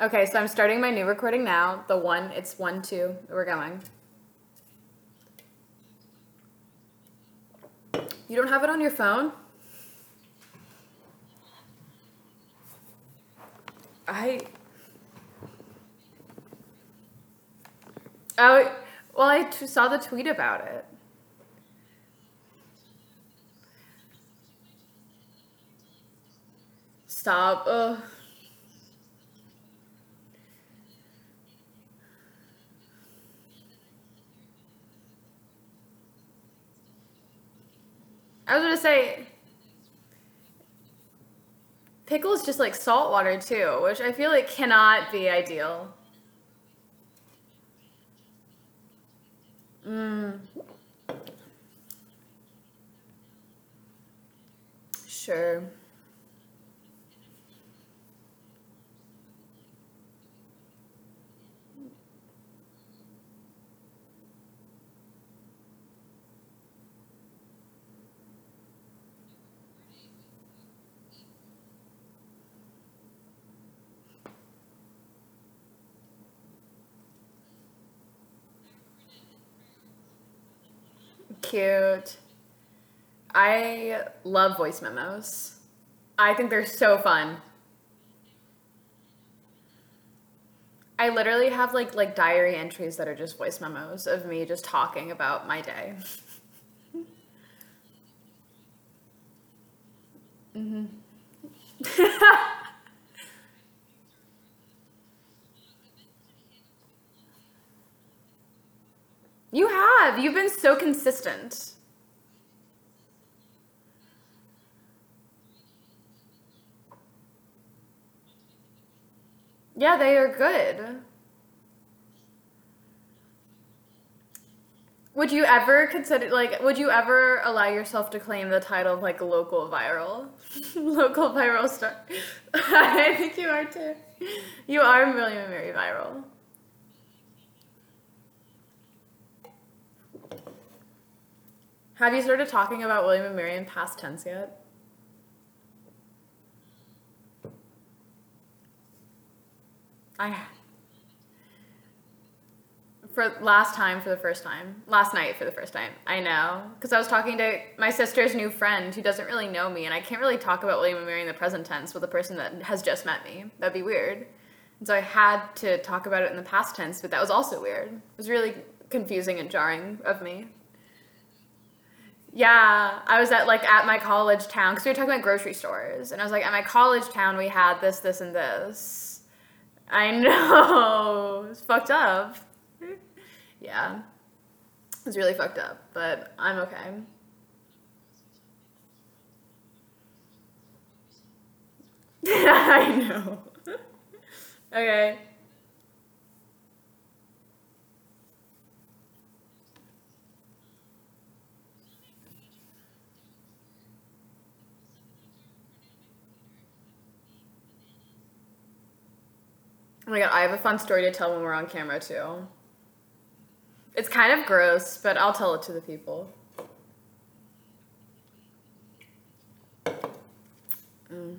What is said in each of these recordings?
Okay, so I'm starting my new recording now. The one, it's one, two. We're going. You don't have it on your phone? I. Oh, well, I t- saw the tweet about it. Stop. Ugh. I was gonna say, pickles just like salt water too, which I feel like cannot be ideal. Mm. Sure. Cute. I love voice memos. I think they're so fun. I literally have like like diary entries that are just voice memos of me just talking about my day. hmm you have. You've been so consistent. Yeah, they are good. Would you ever consider like would you ever allow yourself to claim the title of like local viral? local viral star. I think you are too. You are and Mary viral. Have you started talking about William and Mary in past tense yet? I for last time for the first time. Last night for the first time. I know. Because i was talking to my sister's new friend who doesn't really know me and i can't really talk about william and mary in the present tense with a person that has just met me. That'd be weird. And so i had to talk about it in the past tense but that was also weird. It was really confusing and jarring of me yeah i was at like at my college town because we were talking about grocery stores and i was like at my college town we had this this and this i know it's fucked up yeah. It's really fucked up, but I'm okay. I know. okay. Oh my god, I have a fun story to tell when we're on camera too. It's kind of gross, but I'll tell it to the people. Mm.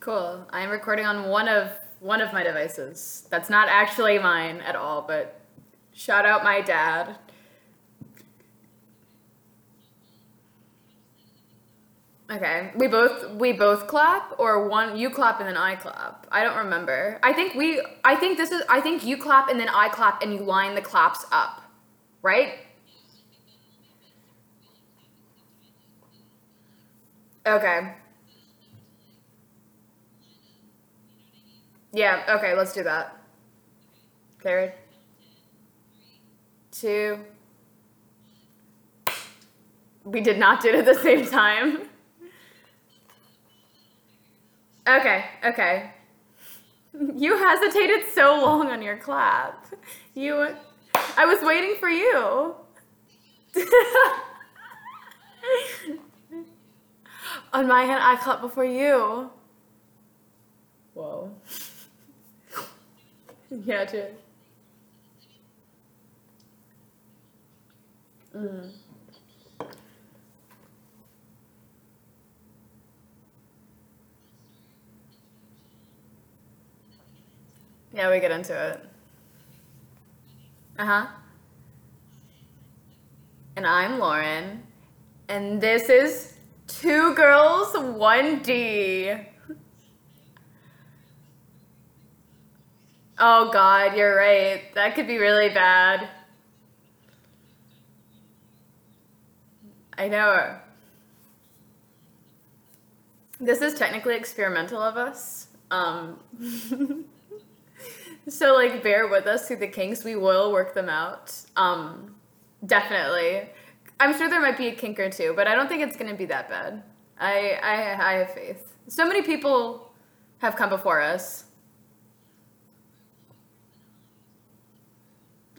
Cool. I'm recording on one of one of my devices. That's not actually mine at all, but shout out my dad. Okay. We both we both clap or one you clap and then I clap. I don't remember. I think we I think this is I think you clap and then I clap and you line the claps up. Right? Okay. Yeah, okay, let's do that. Carried. Two. We did not do it at the same time. Okay, okay. You hesitated so long on your clap. You. I was waiting for you. on my hand, I clapped before you. Whoa. yeah, dude. Mm. Yeah, we get into it. Uh huh. And I'm Lauren. And this is Two Girls, One D. Oh god, you're right. That could be really bad. I know. This is technically experimental of us. Um So like bear with us through the kinks. We will work them out. Um, definitely. I'm sure there might be a kink or two, but I don't think it's gonna be that bad. I I, I have faith. So many people have come before us.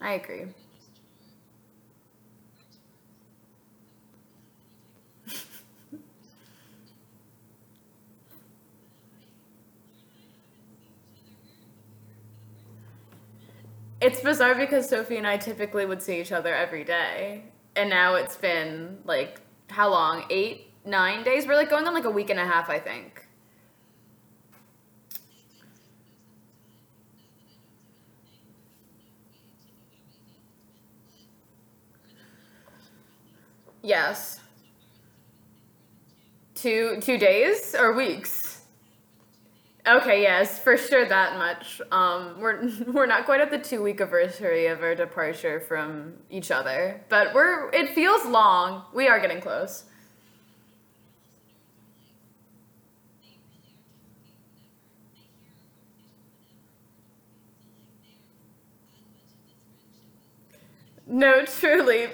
I agree. It's bizarre because Sophie and I typically would see each other every day. And now it's been like how long? Eight, nine days? We're like going on like a week and a half, I think. Yes. Two two days or weeks? Okay, yes, for sure that much. Um, we're we're not quite at the two week anniversary of our departure from each other, but we're it feels long. We are getting close. No, truly.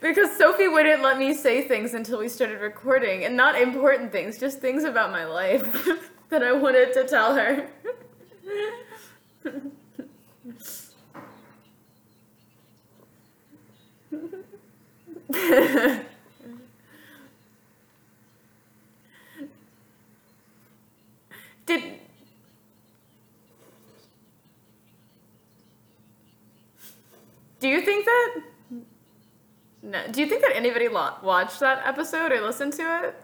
Because Sophie wouldn't let me say things until we started recording, and not important things, just things about my life. that I wanted to tell her. Did Do you think that No, do you think that anybody watched that episode or listened to it?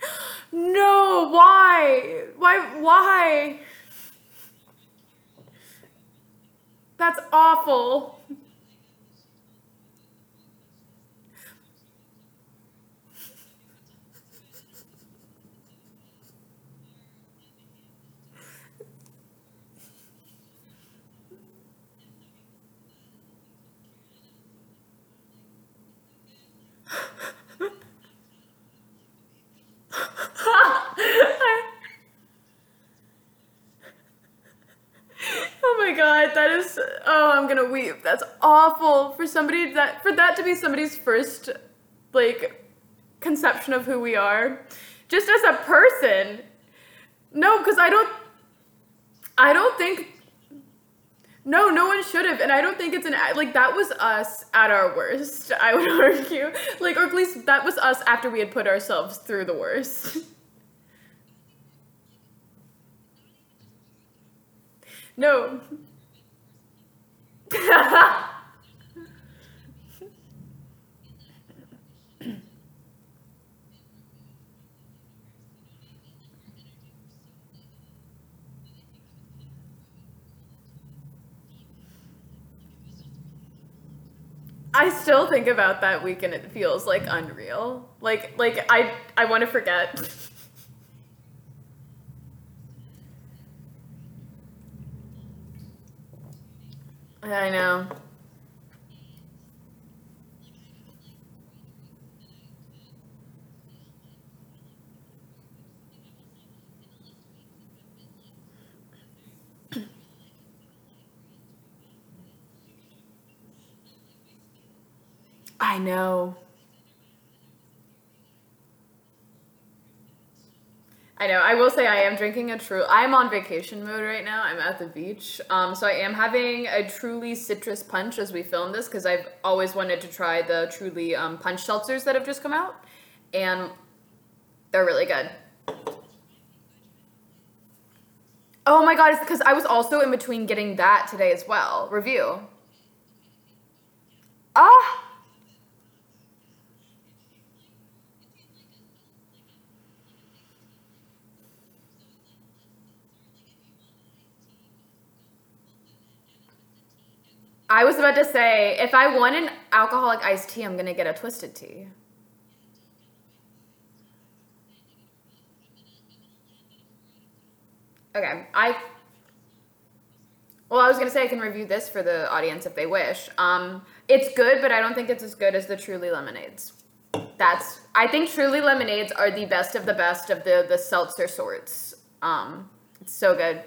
No, why? Why? Why? That's awful. god, that is oh, I'm gonna weep. That's awful for somebody that for that to be somebody's first like conception of who we are, just as a person. No, because I don't. I don't think. No, no one should have, and I don't think it's an like that was us at our worst. I would argue, like, or at least that was us after we had put ourselves through the worst. no. I still think about that week and it feels like unreal. Like like I I want to forget. I know. I know. I know. I will say I am drinking a true. I'm on vacation mode right now. I'm at the beach. Um, so I am having a truly citrus punch as we film this because I've always wanted to try the truly um, punch seltzers that have just come out, and they're really good. Oh my god! It's because I was also in between getting that today as well. Review. Ah. I was about to say, if I want an alcoholic iced tea, I'm gonna get a twisted tea. Okay, I. Well, I was gonna say I can review this for the audience if they wish. Um, it's good, but I don't think it's as good as the Truly lemonades. That's. I think Truly lemonades are the best of the best of the the seltzer sorts. Um, it's so good.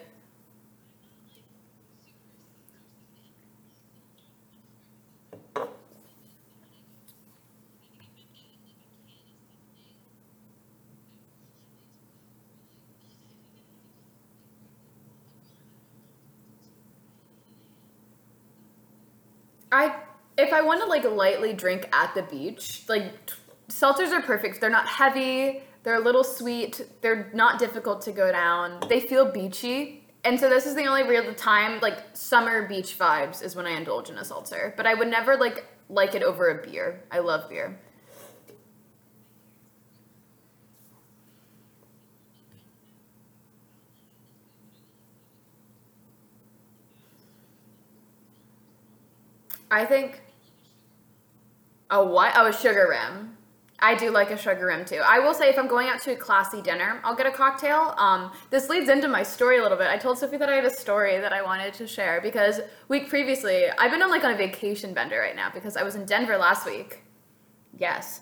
I if I want to like lightly drink at the beach, like t- seltzers are perfect. They're not heavy. They're a little sweet. They're not difficult to go down. They feel beachy. And so this is the only real time like summer beach vibes is when I indulge in a seltzer. But I would never like like it over a beer. I love beer. I think a what? Oh, a sugar rim. I do like a sugar rim too. I will say if I'm going out to a classy dinner, I'll get a cocktail. Um, this leads into my story a little bit. I told Sophie that I had a story that I wanted to share because week previously, I've been on like on a vacation bender right now because I was in Denver last week. Yes.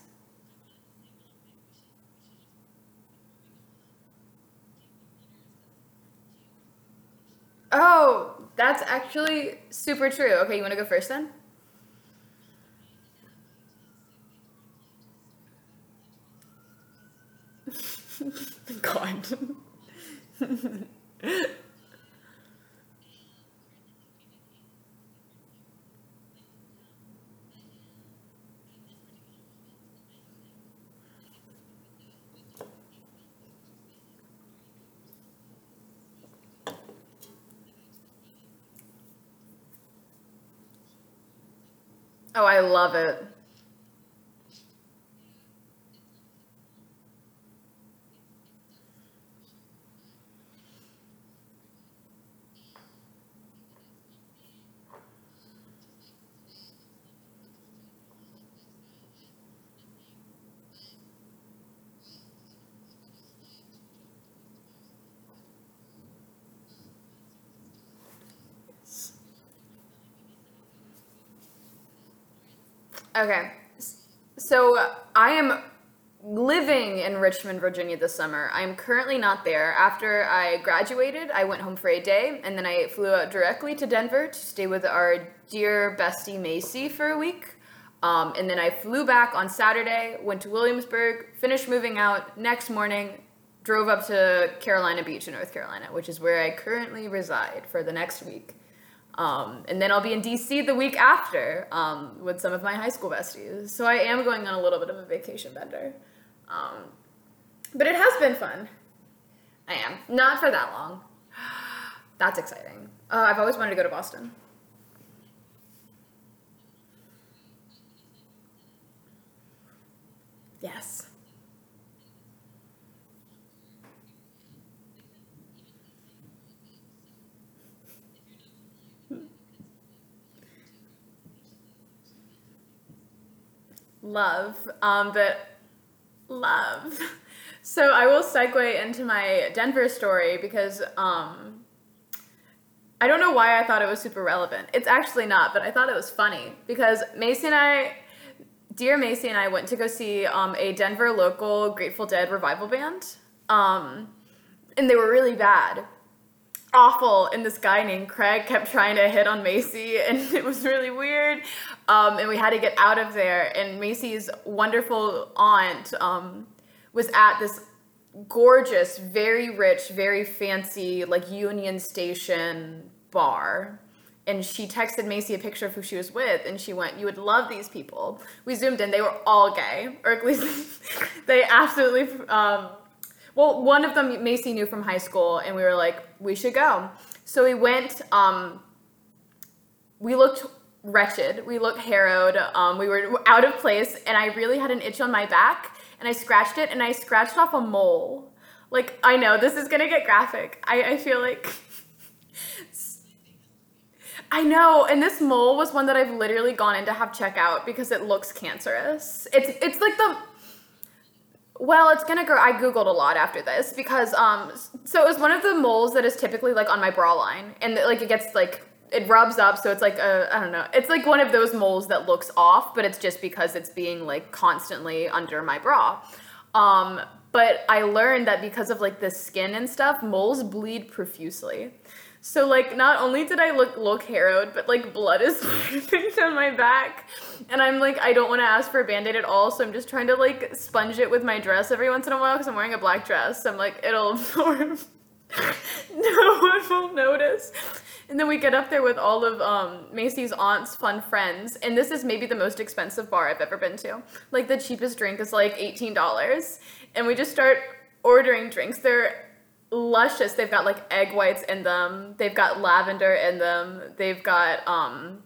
Oh, that's actually super true. Okay, you want to go first then? God. Oh, I love it. Okay. So I am living in Richmond, Virginia this summer. I'm currently not there. After I graduated, I went home for a day and then I flew out directly to Denver to stay with our dear bestie Macy for a week. Um, and then I flew back on Saturday, went to Williamsburg, finished moving out. Next morning, drove up to Carolina Beach in North Carolina, which is where I currently reside for the next week. Um, and then I'll be in DC the week after um, with some of my high school besties. So I am going on a little bit of a vacation bender. Um, but it has been fun. I am. Not for that long. That's exciting. Uh, I've always wanted to go to Boston. Yes. Love. Um, but love. So I will segue into my Denver story because um, I don't know why I thought it was super relevant. It's actually not, but I thought it was funny because Macy and I, dear Macy and I, went to go see um, a Denver local Grateful Dead revival band, um, and they were really bad. Awful. And this guy named Craig kept trying to hit on Macy, and it was really weird. Um, and we had to get out of there. And Macy's wonderful aunt um, was at this gorgeous, very rich, very fancy, like Union Station bar. And she texted Macy a picture of who she was with, and she went, You would love these people. We zoomed in, they were all gay, or at least they absolutely. Um, well, one of them Macy knew from high school, and we were like, We should go. So we went. Um, we looked wretched. We looked harrowed. Um, we were out of place, and I really had an itch on my back, and I scratched it, and I scratched off a mole. Like I know this is gonna get graphic. I, I feel like. I know, and this mole was one that I've literally gone in to have check out because it looks cancerous. It's it's like the well, it's gonna go. I googled a lot after this because um, so it was one of the moles that is typically like on my bra line, and like it gets like it rubs up, so it's like a I don't know. It's like one of those moles that looks off, but it's just because it's being like constantly under my bra. Um, but I learned that because of like the skin and stuff, moles bleed profusely. So like not only did I look look harrowed, but like blood is dripping down my back. And I'm like, I don't want to ask for a band-aid at all, so I'm just trying to like sponge it with my dress every once in a while because I'm wearing a black dress. So I'm like, it'll absorb. no one will notice. And then we get up there with all of um, Macy's aunt's fun friends, and this is maybe the most expensive bar I've ever been to. Like the cheapest drink is like eighteen dollars, and we just start ordering drinks. They're luscious. They've got like egg whites in them. They've got lavender in them. They've got um,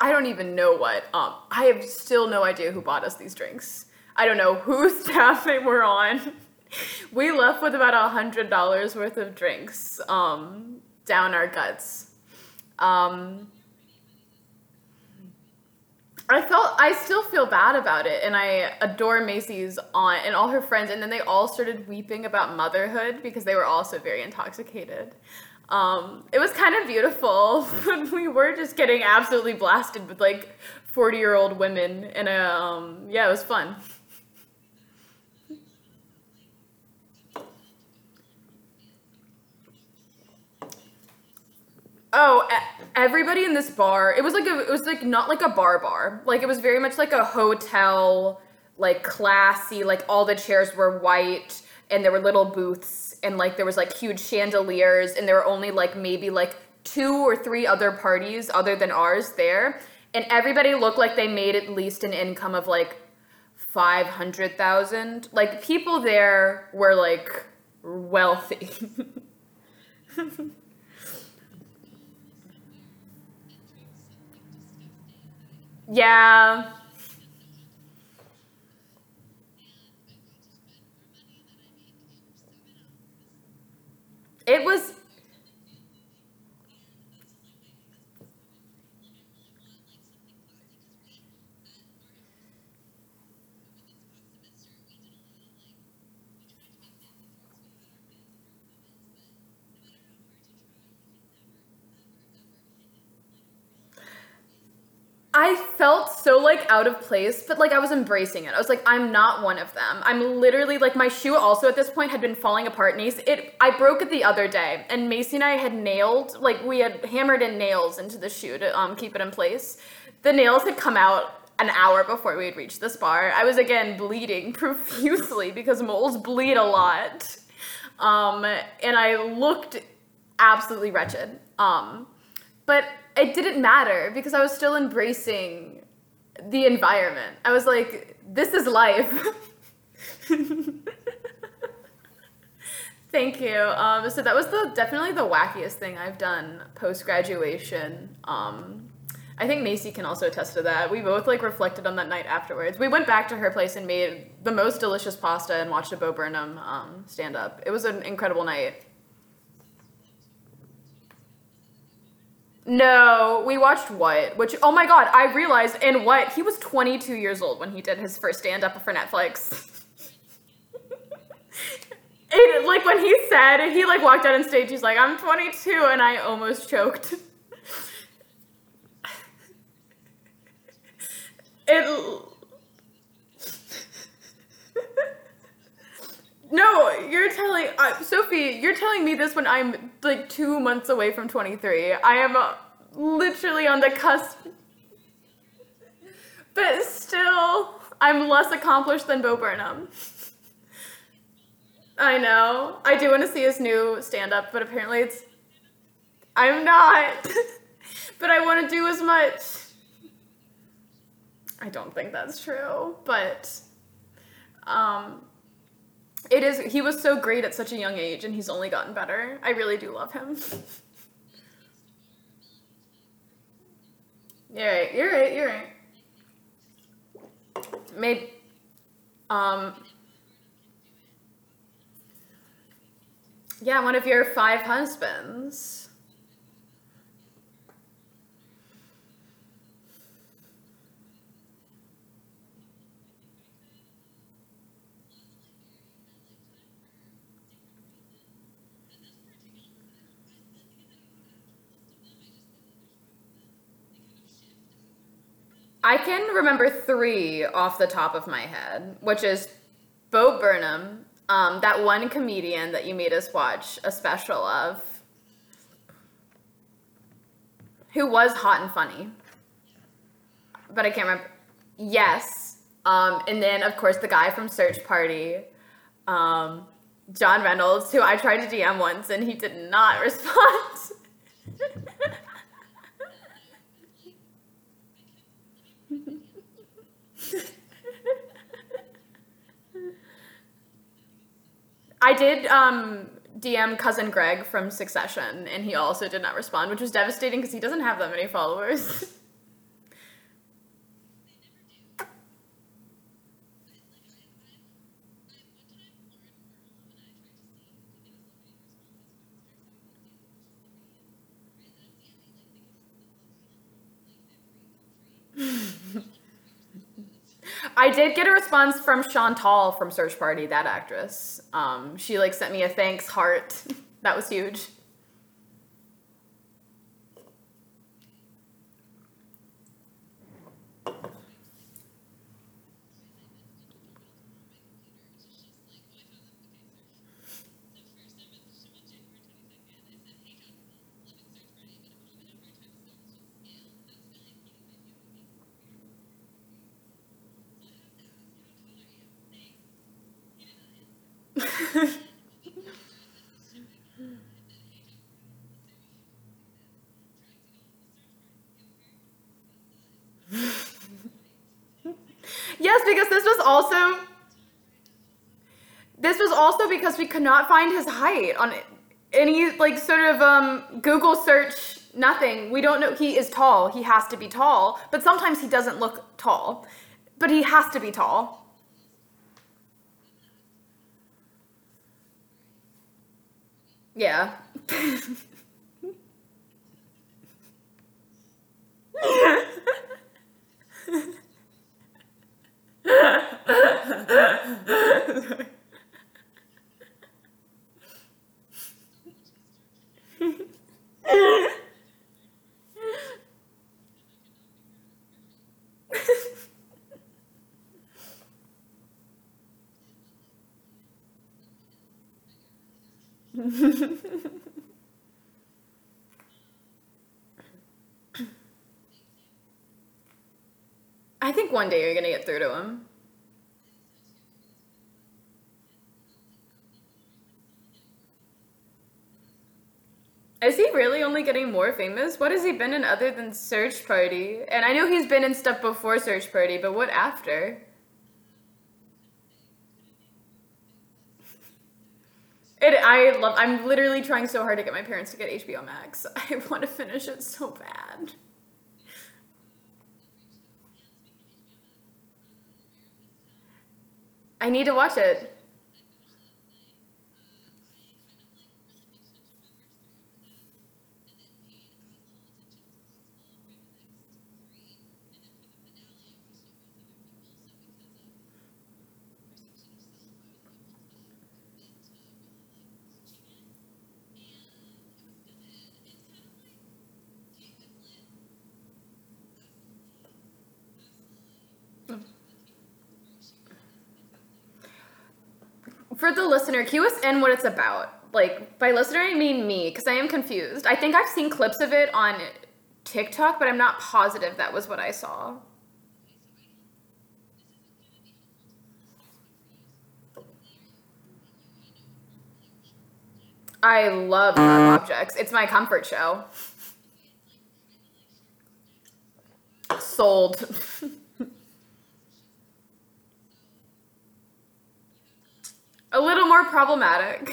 I don't even know what. Um, I have still no idea who bought us these drinks. I don't know whose staff they were on. we left with about a hundred dollars worth of drinks. Um, down our guts. Um, I felt I still feel bad about it, and I adore Macy's aunt and all her friends, and then they all started weeping about motherhood because they were also very intoxicated. Um, it was kind of beautiful, we were just getting absolutely blasted with like forty year old women, and um, yeah, it was fun. Oh, everybody in this bar. It was like a. It was like not like a bar bar. Like it was very much like a hotel, like classy. Like all the chairs were white, and there were little booths, and like there was like huge chandeliers, and there were only like maybe like two or three other parties other than ours there, and everybody looked like they made at least an income of like five hundred thousand. Like people there were like wealthy. Yeah. It was I felt so like out of place, but like I was embracing it. I was like, I'm not one of them. I'm literally like my shoe also at this point had been falling apart. Macy, it I broke it the other day, and Macy and I had nailed like we had hammered in nails into the shoe to um, keep it in place. The nails had come out an hour before we had reached this bar. I was again bleeding profusely because moles bleed a lot, um, and I looked absolutely wretched. Um, but it didn't matter because I was still embracing the environment. I was like, this is life. Thank you. Um, so that was the definitely the wackiest thing I've done post graduation. Um, I think Macy can also attest to that. We both like reflected on that night afterwards. We went back to her place and made the most delicious pasta and watched a Bo Burnham um, stand up. It was an incredible night. No, we watched What, which oh my god, I realized in What he was 22 years old when he did his first stand up for Netflix. it, like when he said he like walked out on stage, he's like, "I'm 22," and I almost choked. it No, you're telling uh, Sophie. You're telling me this when I'm like two months away from 23. I am uh, literally on the cusp. But still, I'm less accomplished than Bo Burnham. I know. I do want to see his new stand up, but apparently it's. I'm not. but I want to do as much. I don't think that's true, but. Um, it is. He was so great at such a young age, and he's only gotten better. I really do love him. you're right. You're right. You're right. Maybe. Um. Yeah, one of your five husbands. I can remember three off the top of my head, which is Bo Burnham, um, that one comedian that you made us watch a special of, who was hot and funny, but I can't remember. Yes, um, and then of course the guy from Search Party, um, John Reynolds, who I tried to DM once and he did not respond. I did um, DM cousin Greg from Succession, and he also did not respond, which was devastating because he doesn't have that many followers. I did get a response from Chantal from Search Party, that actress. Um, she like sent me a thanks heart. that was huge. yes, because this was also this was also because we could not find his height on any like sort of um, Google search. Nothing. We don't know. He is tall. He has to be tall. But sometimes he doesn't look tall. But he has to be tall. Yeah. フフフフ。I think one day you're gonna get through to him. Is he really only getting more famous? What has he been in other than Search Party? And I know he's been in stuff before Search Party, but what after? It, I love. I'm literally trying so hard to get my parents to get HBO Max. I want to finish it so bad. I need to watch it. For the listener, cue us in what it's about. Like by listener, I mean me, because I am confused. I think I've seen clips of it on TikTok, but I'm not positive that was what I saw. I love sharp mm. objects. It's my comfort show. Sold. A little more problematic.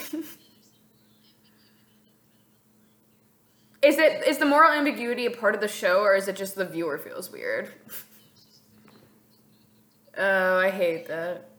is it is the moral ambiguity a part of the show or is it just the viewer feels weird? oh, I hate that.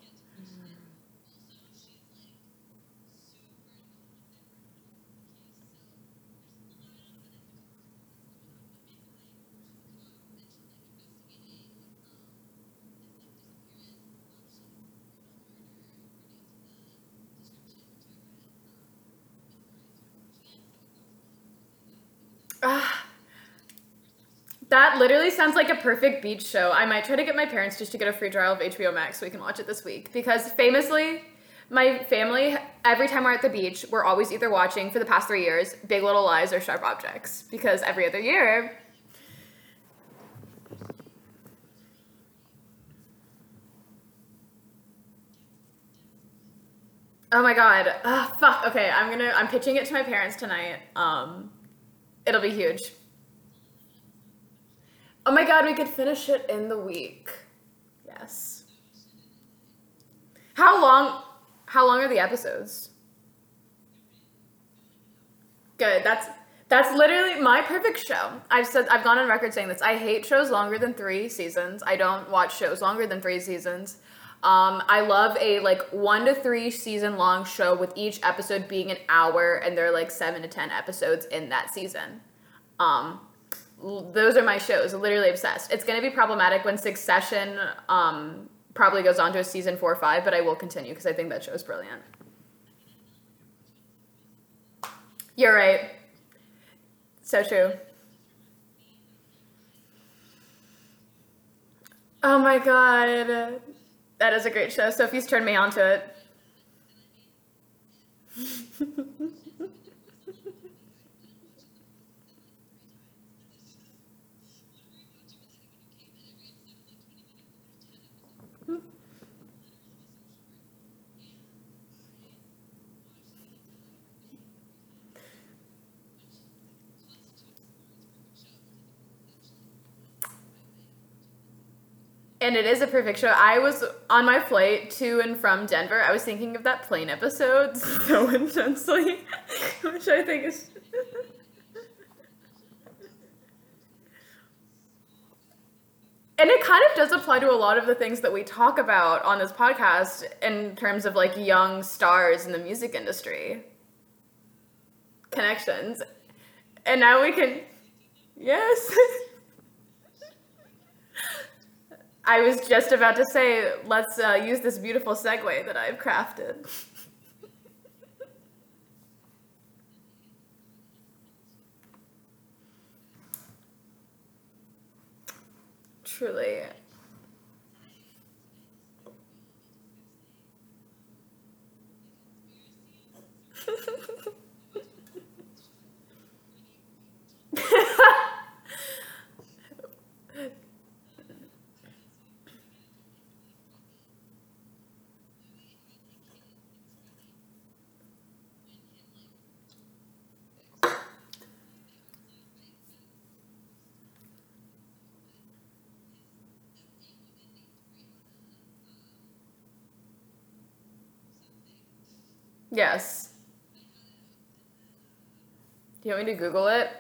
That literally sounds like a perfect beach show. I might try to get my parents just to get a free trial of HBO Max so we can watch it this week. Because famously, my family, every time we're at the beach, we're always either watching, for the past three years, Big Little Lies or Sharp Objects. Because every other year, Oh my god. Ugh, fuck. Okay, I'm gonna. I'm pitching it to my parents tonight. Um, It'll be huge. Oh my god, we could finish it in the week. Yes. How long how long are the episodes? Good. That's that's literally my perfect show. I've said I've gone on record saying this. I hate shows longer than 3 seasons. I don't watch shows longer than 3 seasons. Um, I love a like one to three season long show with each episode being an hour, and there are like seven to ten episodes in that season. Um, those are my shows. Literally obsessed. It's gonna be problematic when Succession um, probably goes on to a season four or five, but I will continue because I think that show is brilliant. You're right. So true. Oh my god. That is a great show. Sophie's turned me on to it. And it is a perfect show. I was on my flight to and from Denver. I was thinking of that plane episode so intensely, which I think is. and it kind of does apply to a lot of the things that we talk about on this podcast in terms of like young stars in the music industry connections. And now we can. Yes. I was just about to say, let's uh, use this beautiful segue that I've crafted. Truly. Yes. Do you want me to Google it?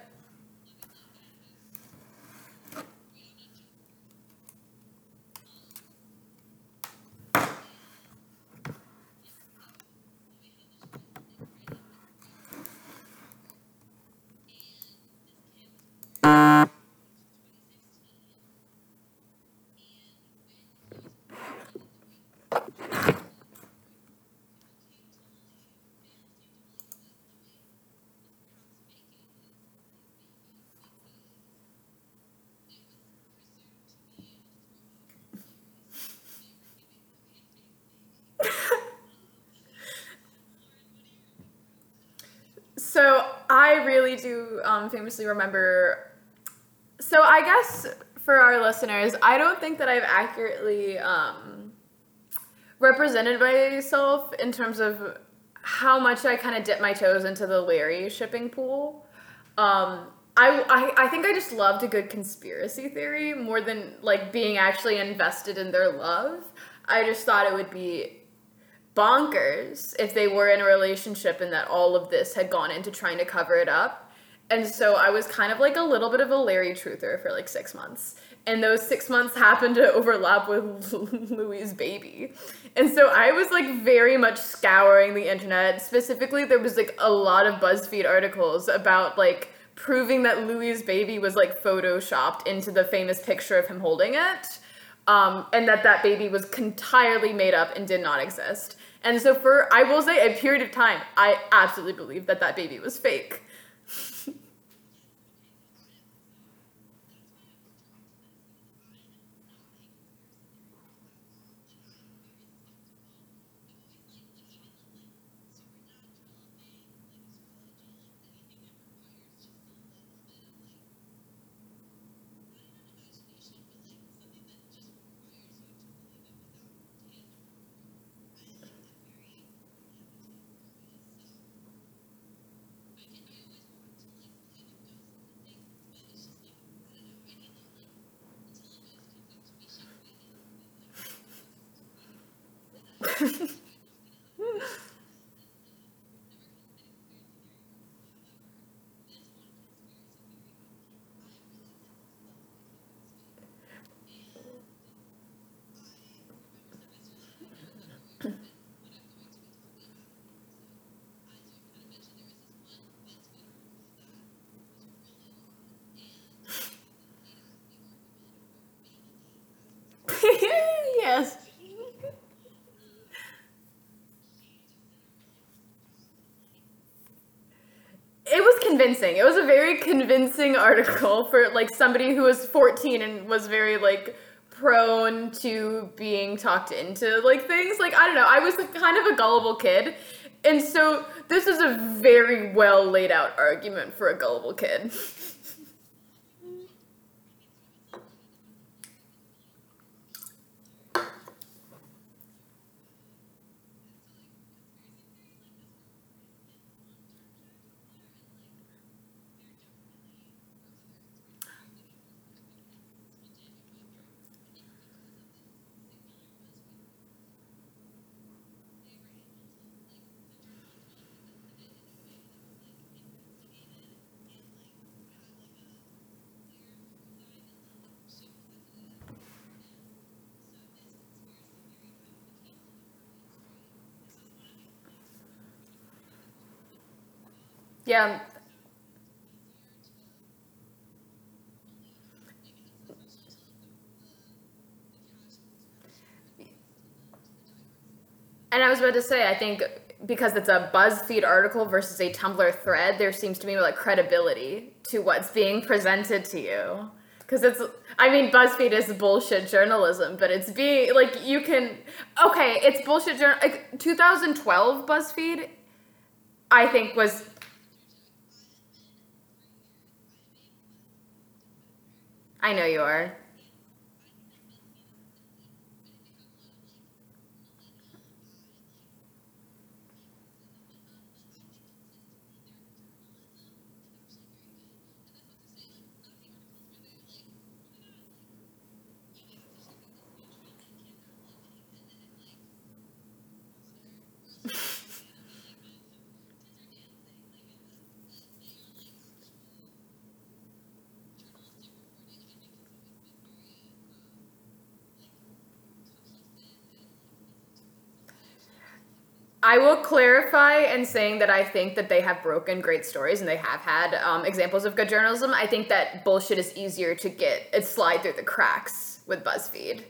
So I really do um, famously remember. So I guess for our listeners, I don't think that I've accurately um, represented myself in terms of how much I kind of dip my toes into the Larry shipping pool. Um, I, I, I think I just loved a good conspiracy theory more than like being actually invested in their love. I just thought it would be bonkers if they were in a relationship and that all of this had gone into trying to cover it up. And so I was kind of like a little bit of a Larry truther for like six months. And those six months happened to overlap with Louis' baby. And so I was like very much scouring the internet. Specifically, there was like a lot of BuzzFeed articles about like proving that Louis' baby was like photoshopped into the famous picture of him holding it. Um, and that that baby was entirely made up and did not exist. And so for I will say a period of time, I absolutely believed that that baby was fake. yes. It was convincing. It was a very convincing article for like somebody who was 14 and was very like prone to being talked into like things. Like I don't know. I was kind of a gullible kid. And so this is a very well laid out argument for a gullible kid. Yeah. And I was about to say, I think because it's a BuzzFeed article versus a Tumblr thread, there seems to be like credibility to what's being presented to you. Because it's, I mean, BuzzFeed is bullshit journalism, but it's being like you can, okay, it's bullshit journal. Like 2012 BuzzFeed, I think was I know you are. I will clarify in saying that I think that they have broken great stories and they have had um, examples of good journalism. I think that bullshit is easier to get it slide through the cracks with BuzzFeed.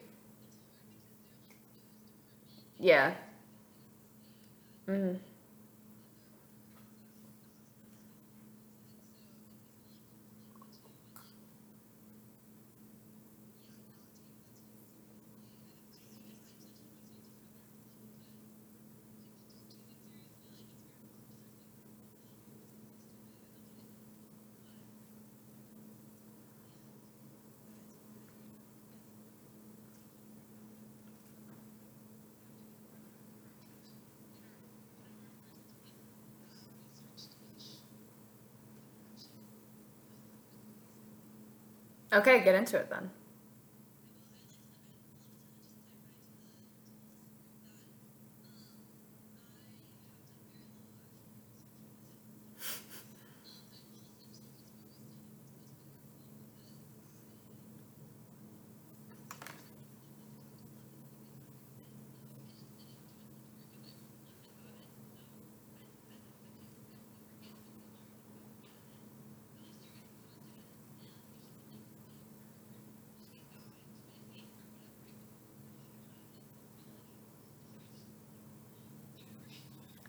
Yeah. Mm-hmm. Okay, get into it then.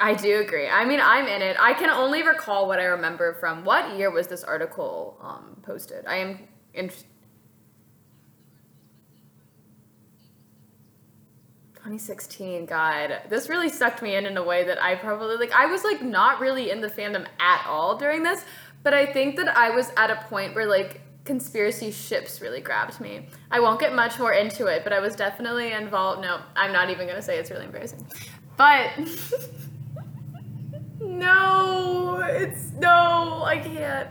I do agree. I mean, I'm in it. I can only recall what I remember from what year was this article um, posted. I am in 2016. God, this really sucked me in in a way that I probably like. I was like not really in the fandom at all during this, but I think that I was at a point where like conspiracy ships really grabbed me. I won't get much more into it, but I was definitely involved. No, I'm not even gonna say it's really embarrassing, but. No, it's no, I can't.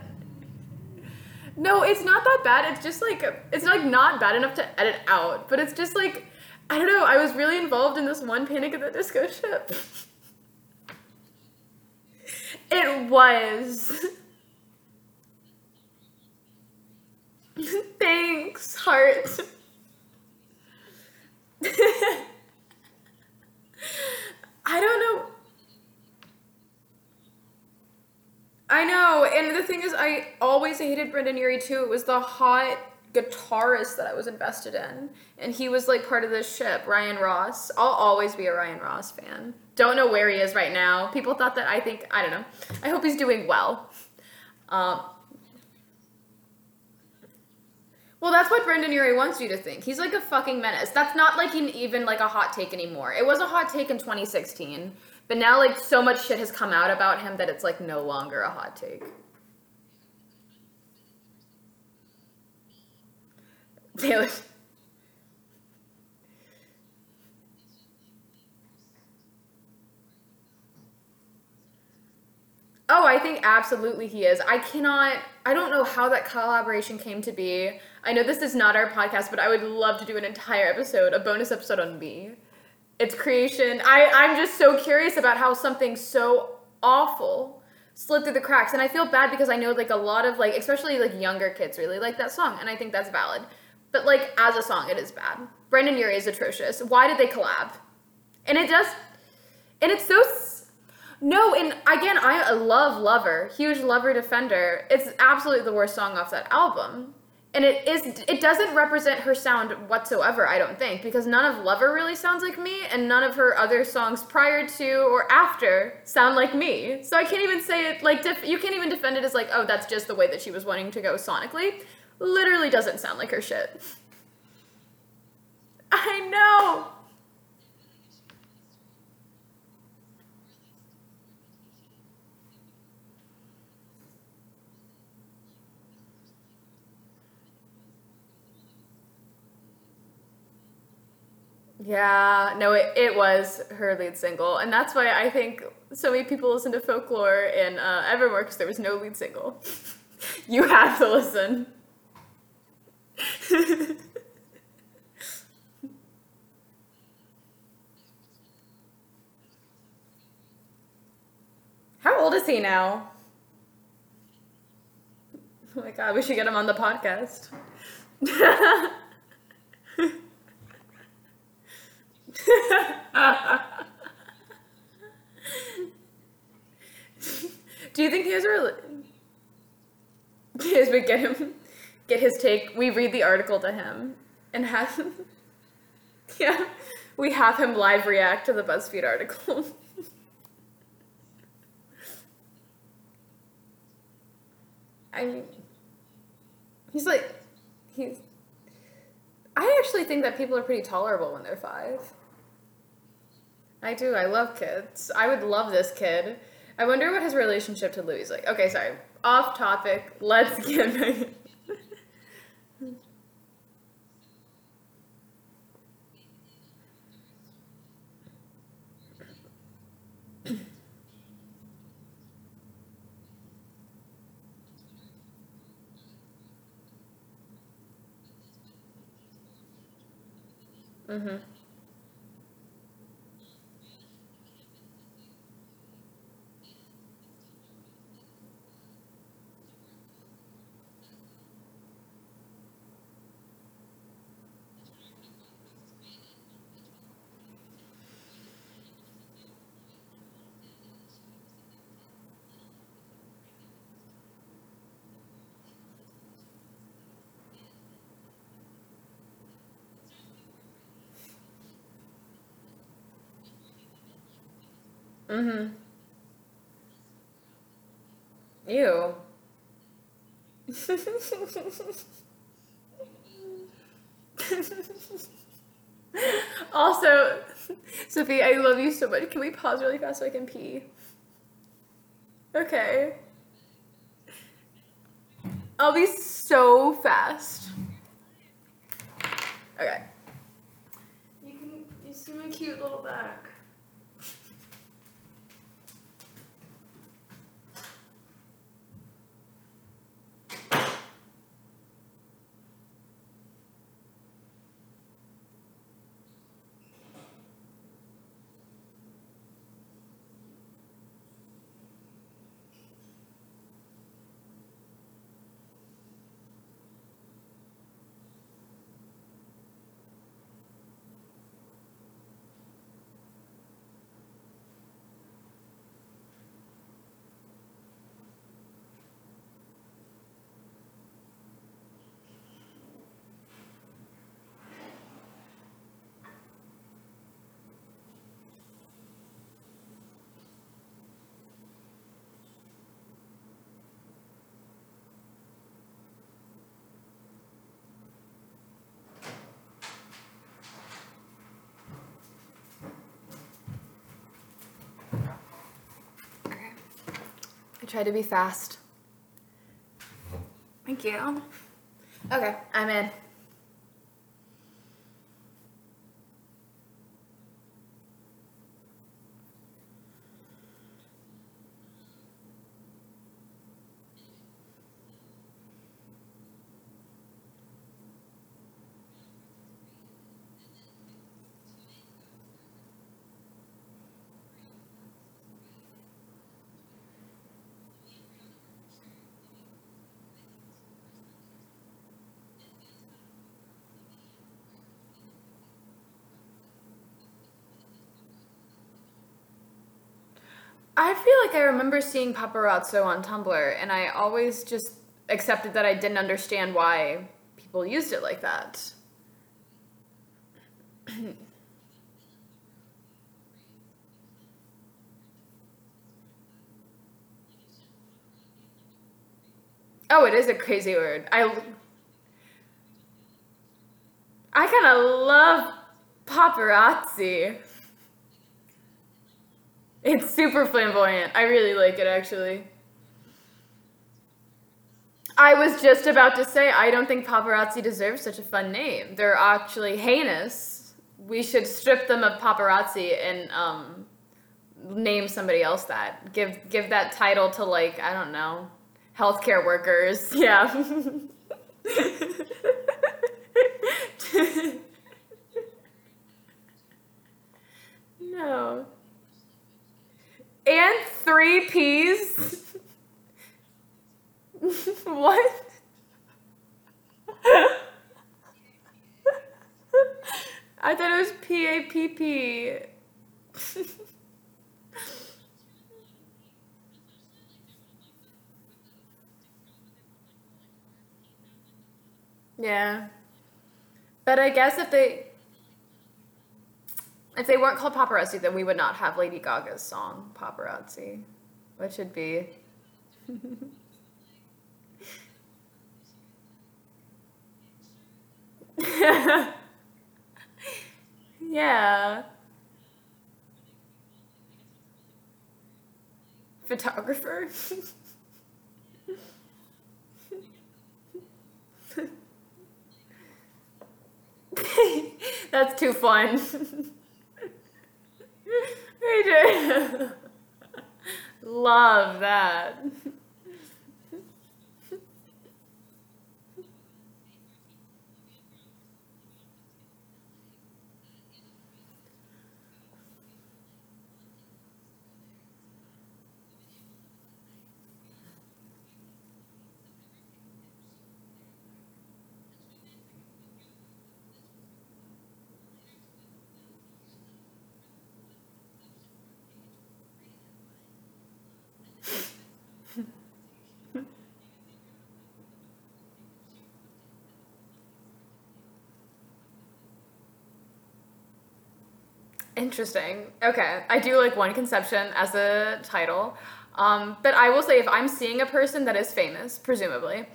No, it's not that bad. It's just like it's like not bad enough to edit out, but it's just like I don't know. I was really involved in this one Panic at the Disco ship. It was. Thanks, heart. I don't know. I know, and the thing is, I always hated Brendon Urie too. It was the hot guitarist that I was invested in, and he was like part of this ship. Ryan Ross. I'll always be a Ryan Ross fan. Don't know where he is right now. People thought that I think I don't know. I hope he's doing well. Um, well, that's what Brendon Urie wants you to think. He's like a fucking menace. That's not like an, even like a hot take anymore. It was a hot take in 2016. But now, like, so much shit has come out about him that it's like no longer a hot take. Taylor. Oh, I think absolutely he is. I cannot, I don't know how that collaboration came to be. I know this is not our podcast, but I would love to do an entire episode, a bonus episode on me its creation. I, I'm just so curious about how something so awful slid through the cracks. And I feel bad because I know like a lot of like, especially like younger kids really like that song. And I think that's valid. But like as a song, it is bad. Brandon Urie is atrocious. Why did they collab? And it does, and it's so, no, and again, I love Lover, huge Lover defender. It's absolutely the worst song off that album and it is it doesn't represent her sound whatsoever i don't think because none of lover really sounds like me and none of her other songs prior to or after sound like me so i can't even say it like def- you can't even defend it as like oh that's just the way that she was wanting to go sonically literally doesn't sound like her shit i know Yeah, no, it, it was her lead single. And that's why I think so many people listen to folklore in uh, Evermore because there was no lead single. you have to listen. How old is he now? Oh my god, we should get him on the podcast. Do you think he has a rel- Yes, we get him, get his take. We read the article to him and have, yeah, we have him live react to the BuzzFeed article. I mean, he's like, he's. I actually think that people are pretty tolerable when they're five. I do. I love kids. I would love this kid. I wonder what his relationship to Louis is like. Okay, sorry. Off topic. Let's get Mm-hmm. Mm-hmm. Ew. also, Sophie, I love you so much. Can we pause really fast so I can pee? Okay. I'll be so fast. Okay. You can you see my cute little back. Okay. I tried to be fast. Uh-huh. Thank you. Okay, I'm in. I feel like I remember seeing paparazzo on Tumblr, and I always just accepted that I didn't understand why people used it like that. oh, it is a crazy word. I I kind of love paparazzi. It's super flamboyant. I really like it actually. I was just about to say, I don't think paparazzi deserves such a fun name. They're actually heinous. We should strip them of paparazzi and um, name somebody else that. Give give that title to like I don't know, healthcare workers. Yeah. no. And three P's. what? I thought it was P A P P. Yeah. But I guess if they if they weren't called paparazzi, then we would not have Lady Gaga's song Paparazzi, which would be Yeah. Photographer. That's too fun. Love that. Interesting. Okay, I do like one conception as a title, um, but I will say if I'm seeing a person that is famous, presumably,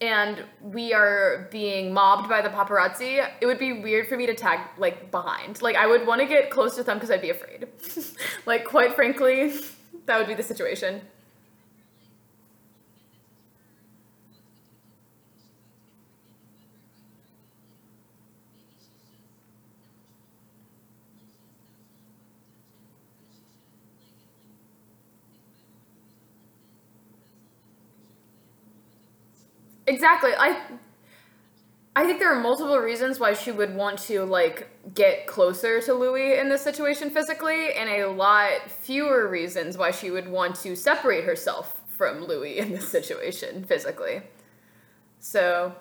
and we are being mobbed by the paparazzi, it would be weird for me to tag like behind. Like I would want to get close to them because I'd be afraid. like quite frankly, that would be the situation. Exactly. I I think there are multiple reasons why she would want to like get closer to Louis in this situation physically, and a lot fewer reasons why she would want to separate herself from Louis in this situation physically. So,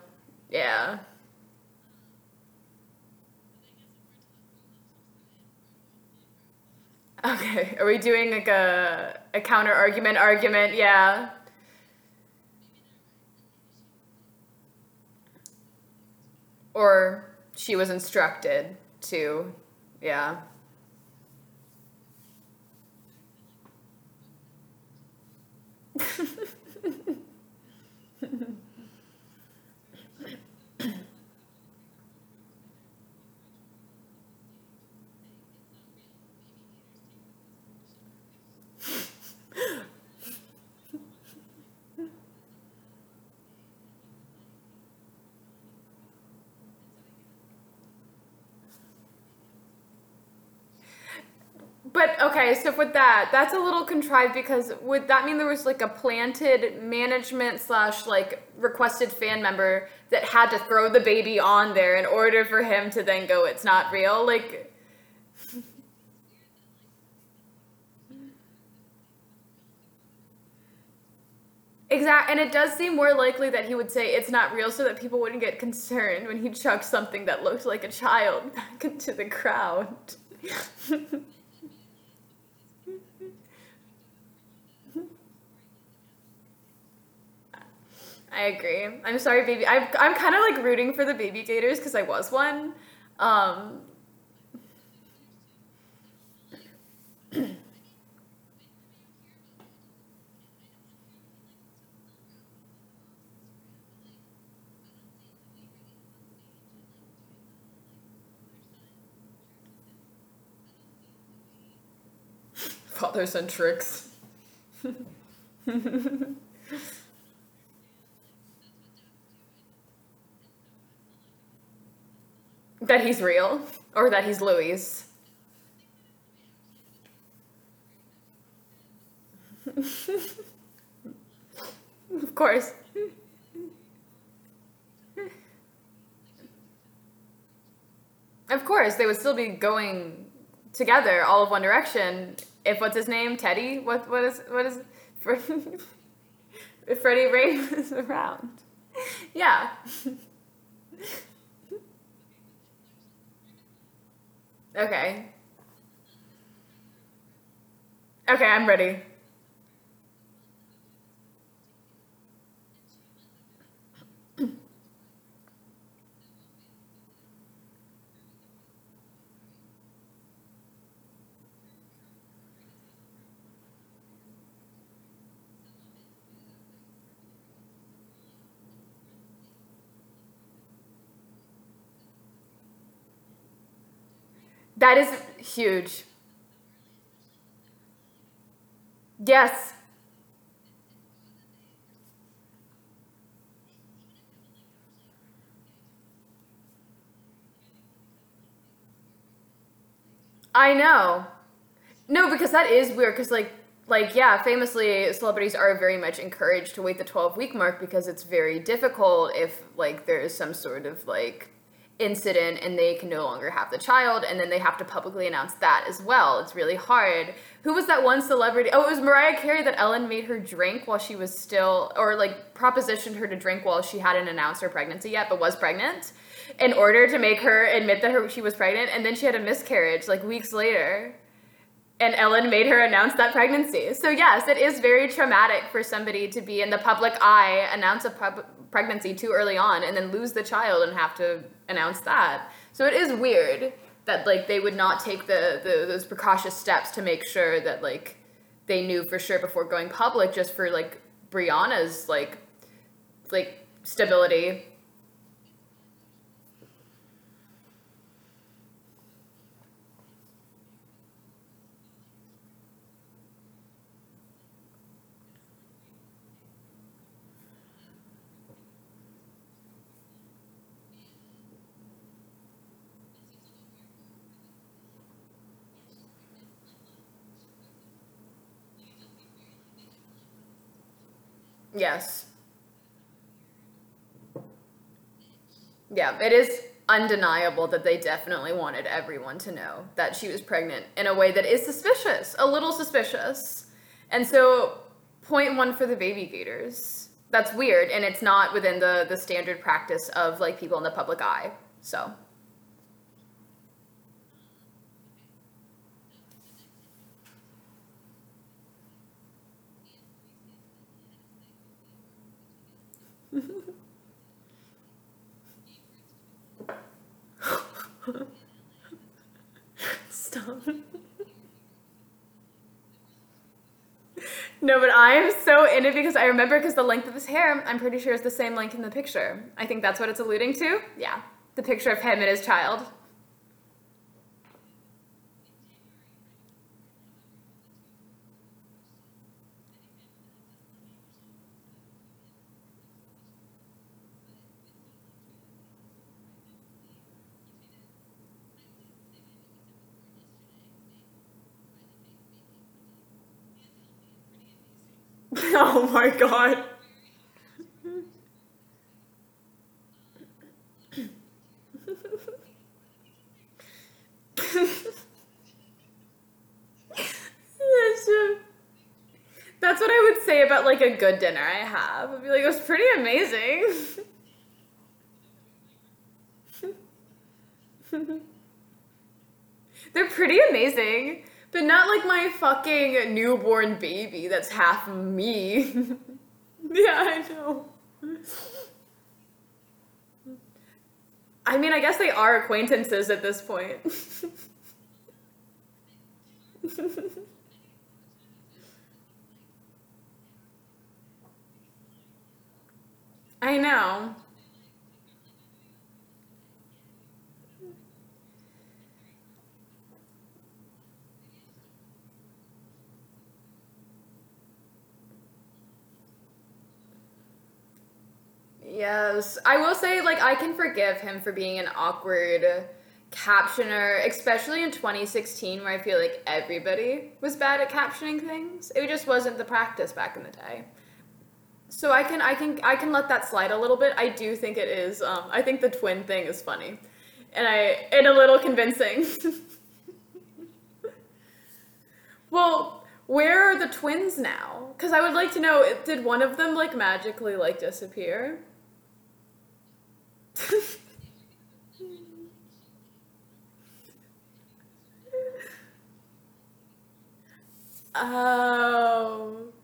yeah. Okay, are we doing like a a counter argument argument? Yeah. Or she was instructed to, yeah. But okay, so with that, that's a little contrived because would that mean there was like a planted management slash like requested fan member that had to throw the baby on there in order for him to then go, it's not real? Like, exact, and it does seem more likely that he would say it's not real so that people wouldn't get concerned when he chucked something that looked like a child back into the crowd. I agree. I'm sorry, baby. I'm, I'm kind of like rooting for the baby gators because I was one. Um, father son tricks. that he's real or that he's Louis. of course. Of course, they would still be going together, all of One Direction. If what's his name, Teddy? What what is what is if Freddie Ray was around? Yeah. Okay. Okay, I'm ready. That is huge. Yes. I know. No, because that is weird. Because like, like yeah, famously, celebrities are very much encouraged to wait the twelve week mark because it's very difficult if like there is some sort of like incident and they can no longer have the child and then they have to publicly announce that as well. It's really hard. Who was that one celebrity? Oh it was mariah carey that ellen made her drink while she was still or like propositioned her to drink while she hadn't announced her pregnancy yet but was pregnant in order to make her admit that her, she was pregnant and then she had a miscarriage like weeks later and Ellen made her announce that pregnancy. So yes, it is very traumatic for somebody to be in the public eye, announce a pub- pregnancy too early on, and then lose the child and have to announce that. So it is weird. that like they would not take the, the those precautious steps to make sure that like they knew for sure before going public just for like Briana's like like stability. Yes. Yeah, it is undeniable that they definitely wanted everyone to know that she was pregnant in a way that is suspicious, a little suspicious. And so, point one for the baby gators. That's weird, and it's not within the the standard practice of like people in the public eye. So. Stop. No, but I'm so in it because I remember because the length of his hair, I'm pretty sure is the same length in the picture. I think that's what it's alluding to. Yeah, the picture of him and his child. oh my god. That's what I would say about like a good dinner I have. I'd be like, it was pretty amazing. They're pretty amazing. But not like my fucking newborn baby that's half me. yeah, I know. I mean, I guess they are acquaintances at this point. I know. Yes. I will say, like, I can forgive him for being an awkward captioner, especially in 2016, where I feel like everybody was bad at captioning things. It just wasn't the practice back in the day. So I can I can I can let that slide a little bit. I do think it is. Um, I think the twin thing is funny, and I and a little convincing. well, where are the twins now? Because I would like to know. Did one of them like magically like disappear? Oh.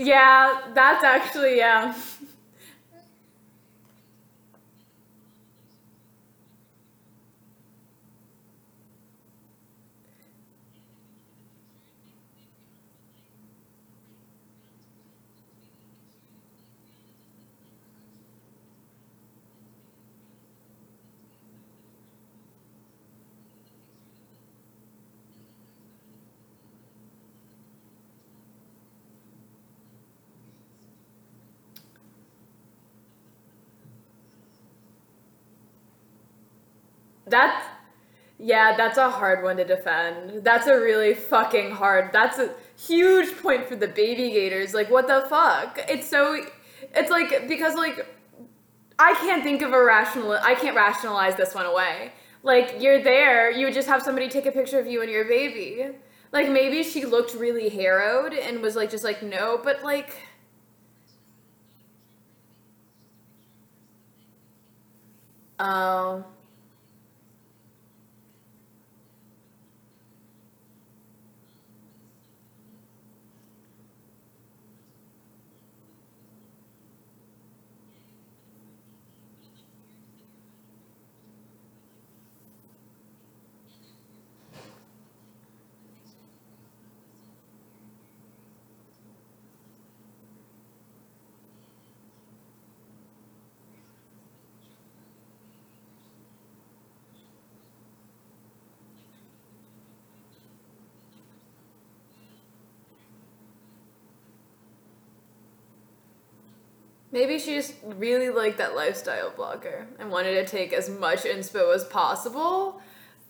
yeah, that's actually, yeah. That's yeah, that's a hard one to defend. That's a really fucking hard. That's a huge point for the baby gators. Like what the fuck? It's so it's like because like I can't think of a rational. I can't rationalize this one away. Like you're there, you would just have somebody take a picture of you and your baby. Like maybe she looked really harrowed and was like just like no, but like Oh. Maybe she just really liked that lifestyle blogger and wanted to take as much inspo as possible.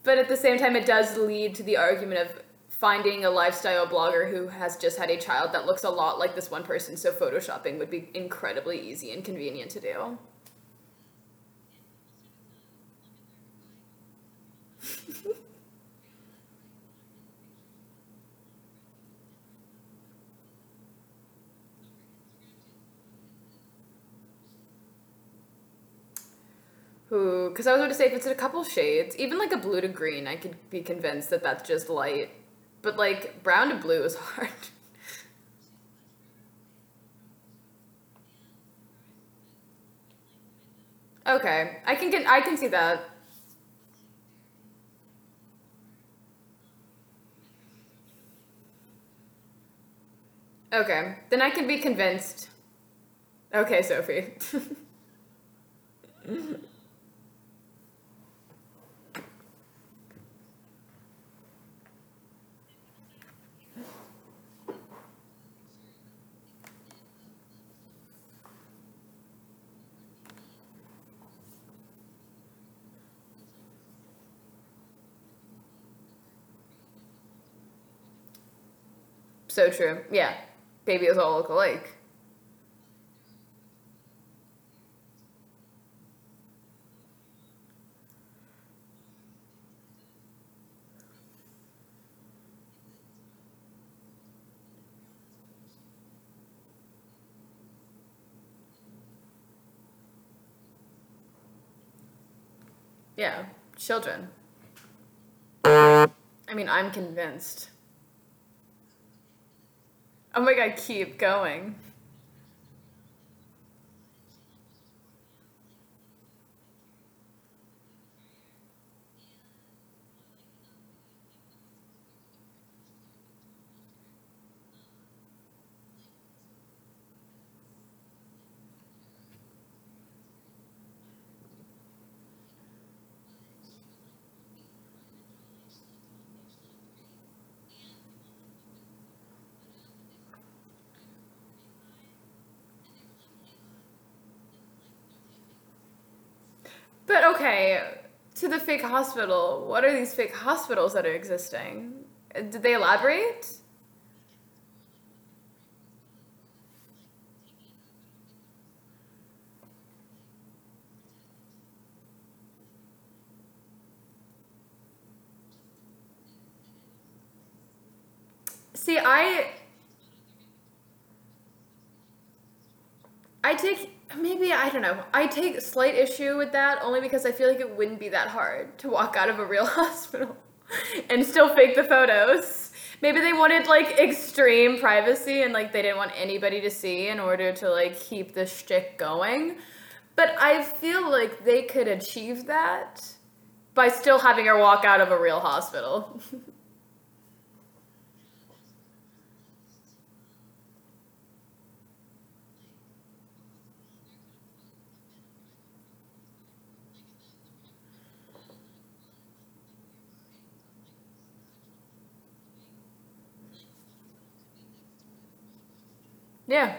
But at the same time, it does lead to the argument of finding a lifestyle blogger who has just had a child that looks a lot like this one person, so photoshopping would be incredibly easy and convenient to do. Who, because I was going to say, if it's a couple shades, even like a blue to green, I could be convinced that that's just light. But like brown to blue is hard. okay, I can get, I can see that. Okay, then I can be convinced. Okay, Sophie. So true. Yeah. Babies all look alike. Yeah, children. I mean, I'm convinced. Oh my god, keep going. But okay, to the fake hospital, what are these fake hospitals that are existing? Did they elaborate? See, I I take maybe I don't know. I take slight issue with that only because I feel like it wouldn't be that hard to walk out of a real hospital and still fake the photos. Maybe they wanted like extreme privacy and like they didn't want anybody to see in order to like keep the shtick going. But I feel like they could achieve that by still having her walk out of a real hospital. Yeah.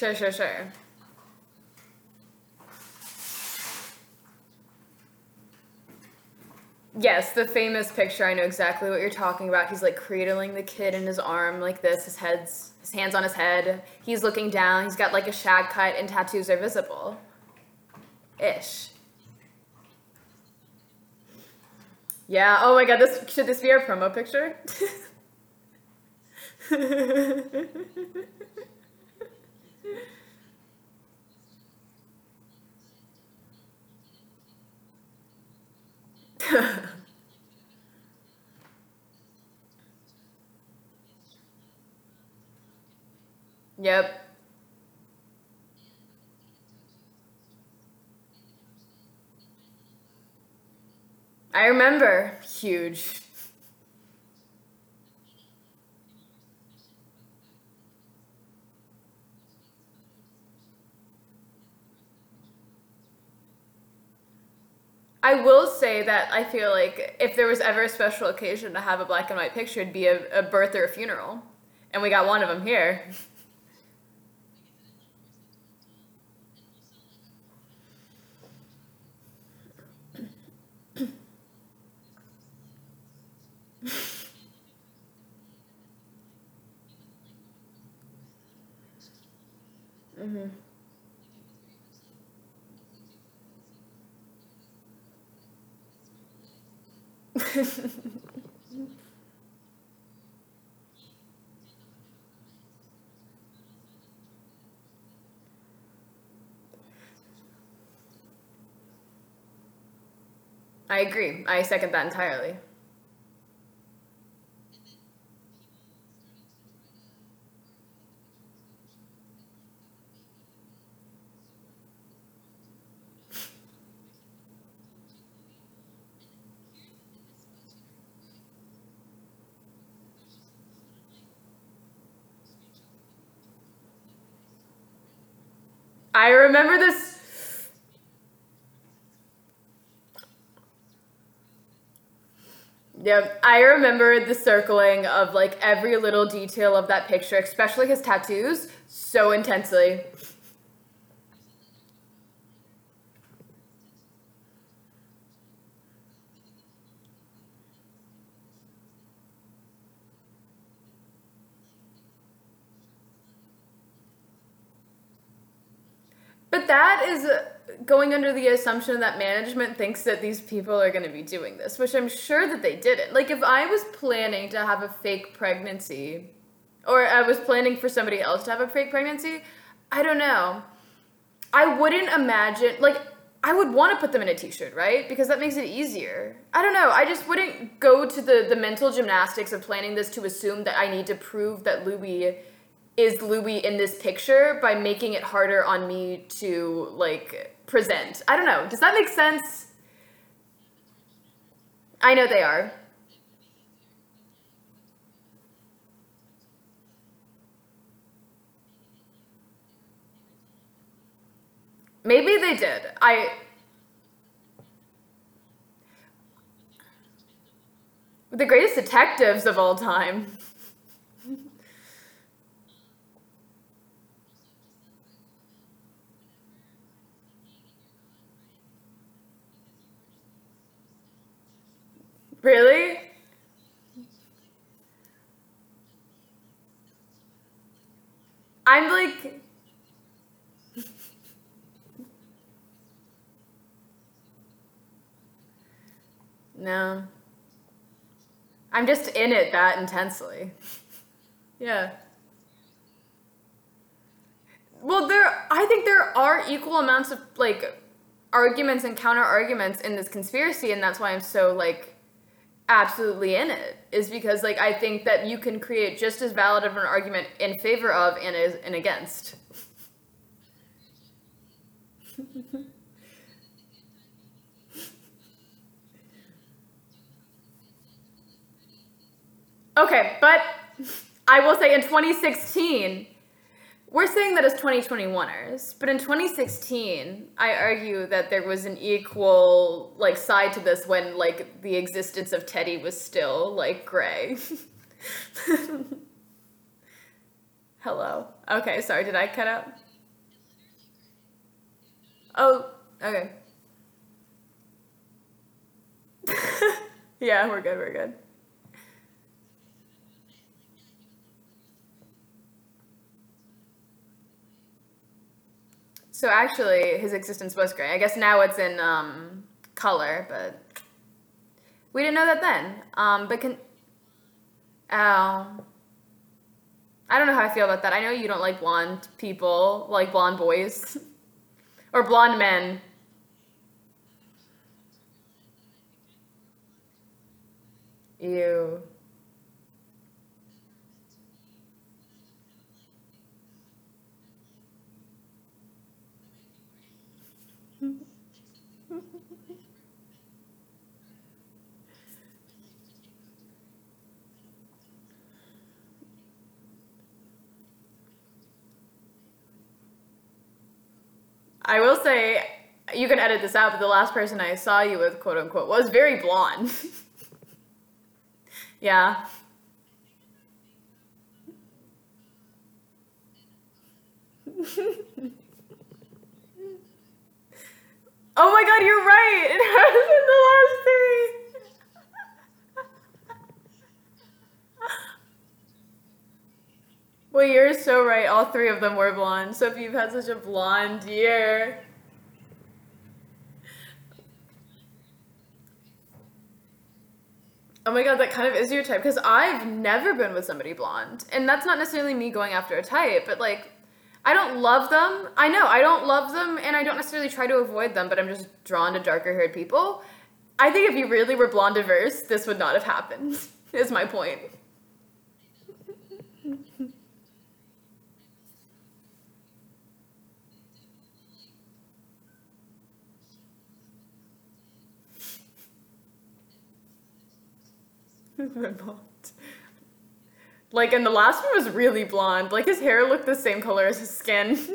Sure, sure, sure. Yes, the famous picture. I know exactly what you're talking about. He's like cradling the kid in his arm like this. His head's his hands on his head. He's looking down. He's got like a shag cut and tattoos are visible. Ish. Yeah. Oh my god, this should this be our promo picture? yep. I remember. Huge. I will say that I feel like if there was ever a special occasion to have a black and white picture, it'd be a, a birth or a funeral. And we got one of them here. mm-hmm. I agree. I second that entirely. I remember this. Yep, I remember the circling of like every little detail of that picture, especially his tattoos, so intensely. But that is going under the assumption that management thinks that these people are going to be doing this, which I'm sure that they didn't. Like, if I was planning to have a fake pregnancy, or I was planning for somebody else to have a fake pregnancy, I don't know. I wouldn't imagine, like, I would want to put them in a t-shirt, right? Because that makes it easier. I don't know. I just wouldn't go to the the mental gymnastics of planning this to assume that I need to prove that Louis is Louis in this picture by making it harder on me to like present. I don't know. Does that make sense? I know they are. Maybe they did. I the greatest detectives of all time. Really? I'm like. no. I'm just in it that intensely. yeah. Well, there, I think there are equal amounts of like arguments and counter arguments in this conspiracy, and that's why I'm so like absolutely in it is because like I think that you can create just as valid of an argument in favor of and is and against. okay, but I will say in 2016 we're saying that as 2021ers, but in 2016, I argue that there was an equal like side to this when like the existence of Teddy was still like gray. Hello. Okay, sorry, did I cut out? Oh, okay. yeah, we're good, we're good. So actually, his existence was gray. I guess now it's in um, color, but we didn't know that then. Um, but can oh, I don't know how I feel about that. I know you don't like blonde people, like blonde boys, or blonde men. Ew. I will say, you can edit this out, but the last person I saw you with, quote unquote, was very blonde. yeah. oh my god, you're right! It has been the last three! Well, you're so right. All three of them were blonde. So if you've had such a blonde year. Oh my god, that kind of is your type. Because I've never been with somebody blonde. And that's not necessarily me going after a type, but like, I don't love them. I know, I don't love them, and I don't necessarily try to avoid them, but I'm just drawn to darker haired people. I think if you really were blonde diverse, this would not have happened, is my point. blonde. Like, and the last one was really blonde. Like, his hair looked the same color as his skin.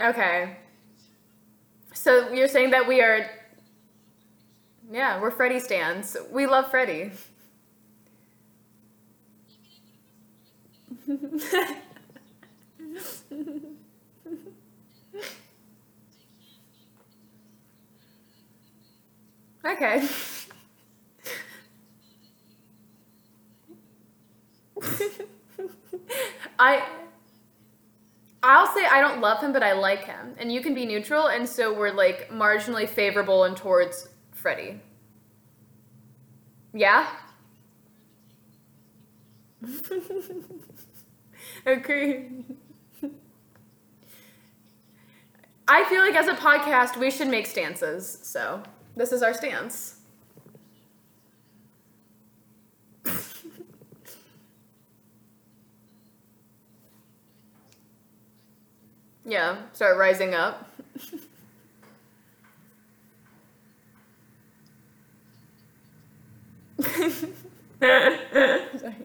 okay. So you're saying that we are. Yeah, we're Freddie stands. We love Freddie. okay. I I'll say I don't love him, but I like him, and you can be neutral, and so we're like marginally favorable and towards Freddie. Yeah. Agree. I feel like as a podcast, we should make stances. So this is our stance. yeah, start rising up. Sorry.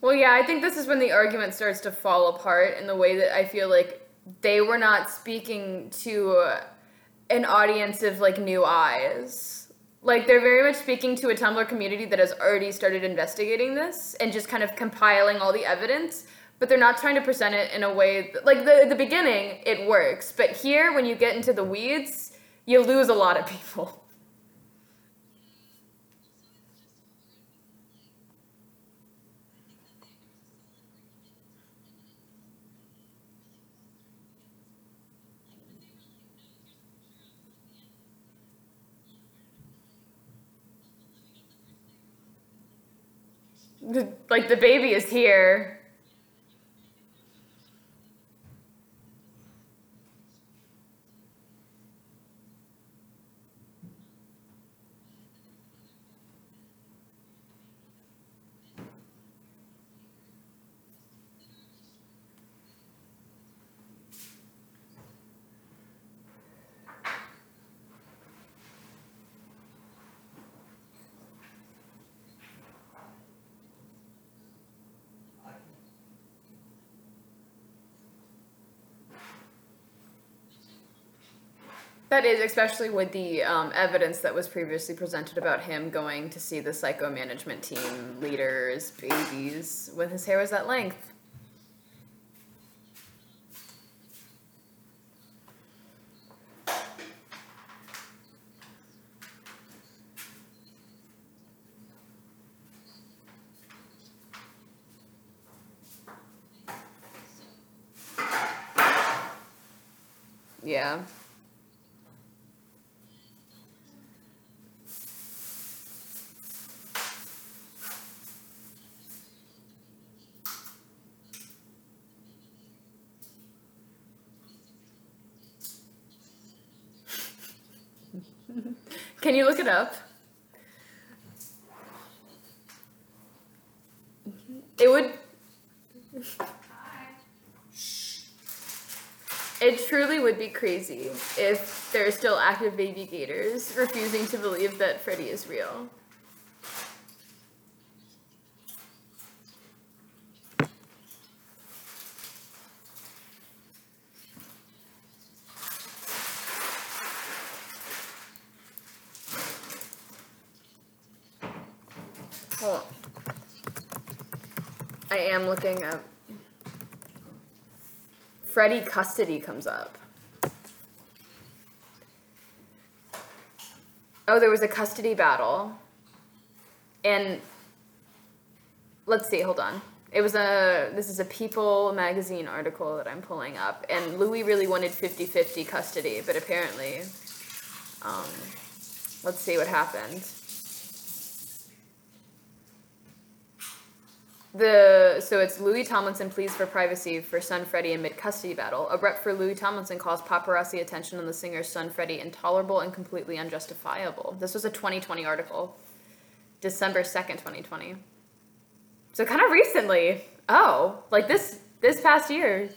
Well, yeah, I think this is when the argument starts to fall apart in the way that I feel like they were not speaking to an audience of like new eyes. Like they're very much speaking to a Tumblr community that has already started investigating this and just kind of compiling all the evidence. but they're not trying to present it in a way that, like the the beginning it works, but here when you get into the weeds, you lose a lot of people. Like the baby is here. That is, especially with the um, evidence that was previously presented about him going to see the psycho management team leaders, babies, when his hair was that length. Yeah. Can you look it up? It would. It truly would be crazy if there are still active baby gators refusing to believe that Freddie is real. Hold on. I am looking up. Freddie custody comes up. Oh, there was a custody battle. And let's see, hold on. It was a this is a People magazine article that I'm pulling up and Louis really wanted 50-50 custody, but apparently um, let's see what happened. The so it's Louis Tomlinson pleads for privacy for son Freddie amid custody battle. A rep for Louis Tomlinson calls paparazzi attention on the singer's son Freddie intolerable and completely unjustifiable. This was a 2020 article, December 2nd, 2020. So kind of recently. Oh, like this this past year.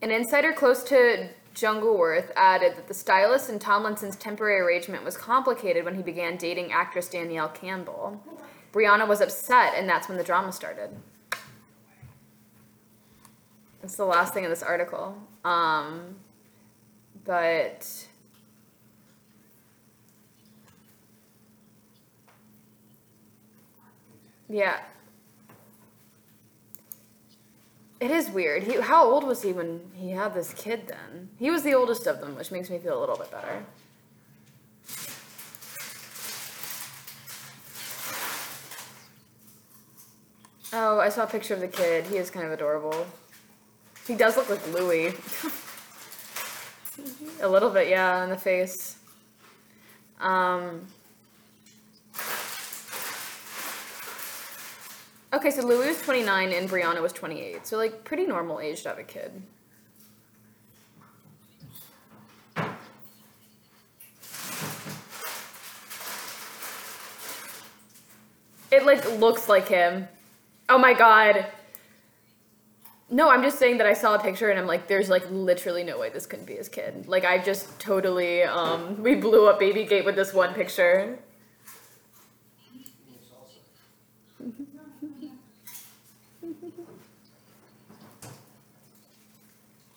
An insider close to Jungwirth added that the stylist and Tomlinson's temporary arrangement was complicated when he began dating actress Danielle Campbell. Briana was upset, and that's when the drama started. That's the last thing in this article. Um, but yeah, it is weird. He, how old was he when he had this kid then? He was the oldest of them, which makes me feel a little bit better. Oh, I saw a picture of the kid. He is kind of adorable. He does look like Louis. a little bit, yeah, in the face. Um, okay, so Louis was 29 and Briana was 28. So, like, pretty normal age to have a kid. It, like, looks like him. Oh my god. No, I'm just saying that I saw a picture and I'm like, there's like literally no way this couldn't be his kid. Like I just totally um we blew up Baby Gate with this one picture.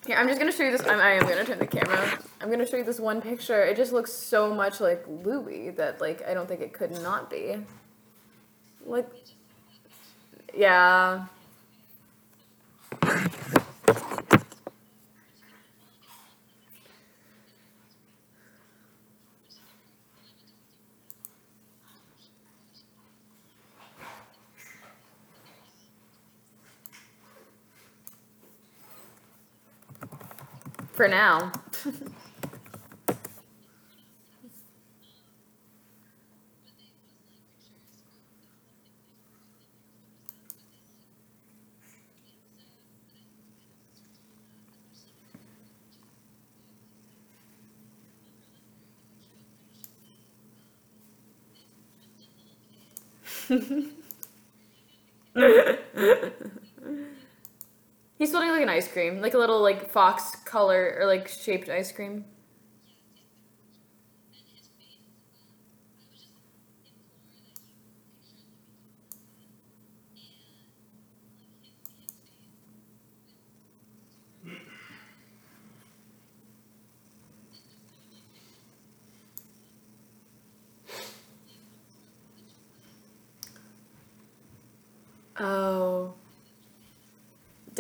Here, I'm just gonna show you this. I'm, I am gonna turn the camera. I'm gonna show you this one picture. It just looks so much like Louis that like I don't think it could not be. Like, yeah. For now. He's holding like an cream, like a little like fox color or like shaped ice cream.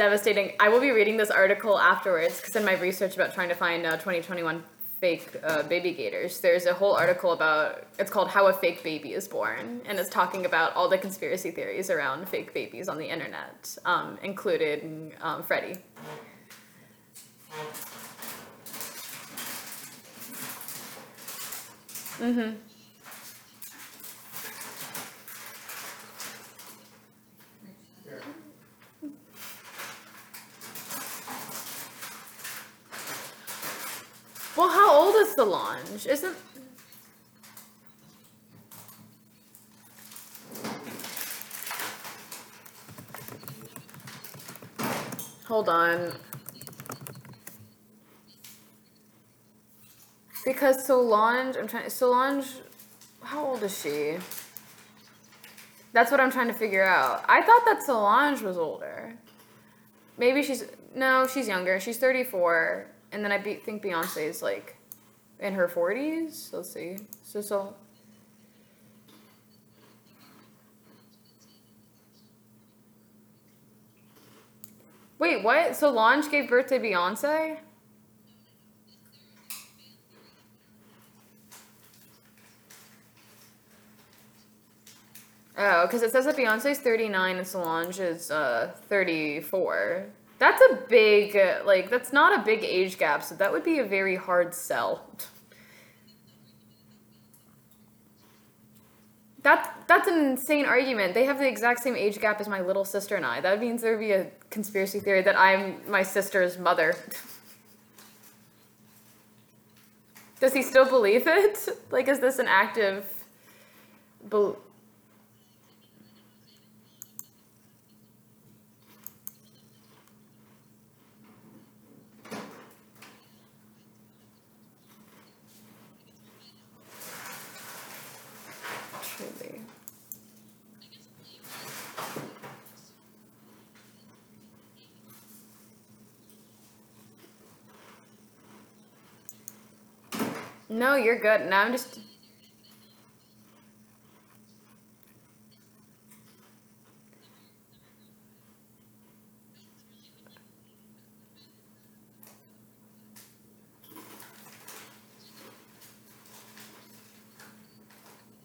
Devastating. I will be reading this article afterwards because in my research about trying to find uh, 2021 fake uh, baby gators, there's a whole article about it's called How a Fake Baby is Born, and it's talking about all the conspiracy theories around fake babies on the internet, um, including um, Freddie. Mm-hmm. Well, how old Solange? Isn't Hold on. Because Solange, I'm trying. Solange, how old is she? That's what I'm trying to figure out. I thought that Solange was older. Maybe she's no, she's younger. She's 34, and then I be, think Beyonce is like in her 40s. Let's see. So so. Wait, what? Solange gave birth to Beyonce? Oh, because it says that Beyonce's 39 and Solange is uh, 34. That's a big, like, that's not a big age gap, so that would be a very hard sell. That, that's an insane argument. They have the exact same age gap as my little sister and I. That means there would be a conspiracy theory that I'm my sister's mother. Does he still believe it? Like, is this an active... Bel- Truly. No, you're good. Now I'm just.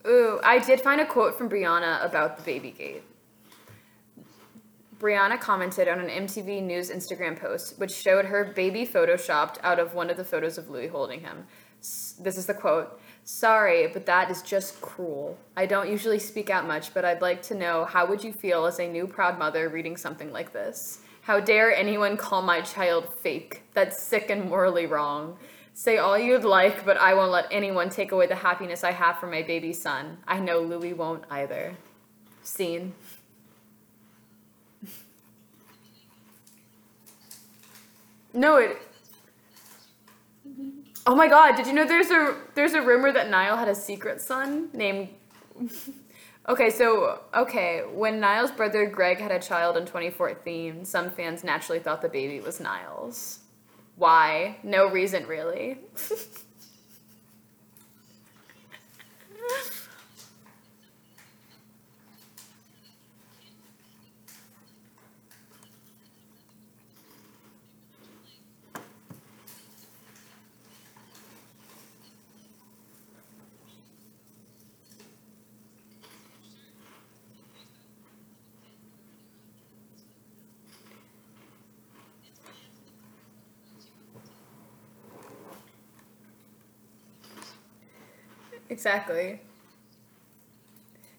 Ooh, I did find a quote from Briana about the baby gate. Briana commented on an MTV News Instagram post, which showed her baby photoshopped out of one of the photos of Louis holding him. This is the quote Sorry, but that is just cruel. I don't usually speak out much, but I'd like to know how would you feel as a new proud mother reading something like this? How dare anyone call my child fake? That's sick and morally wrong. Say all you'd like, but I won't let anyone take away the happiness I have for my baby son. I know Louis won't either. Scene. No, it. Oh my God! Did you know there's a there's a rumor that Niall had a secret son named. okay, so okay, when Niall's brother Greg had a child in 2014, some fans naturally thought the baby was Niall's. Why? No reason really. Exactly.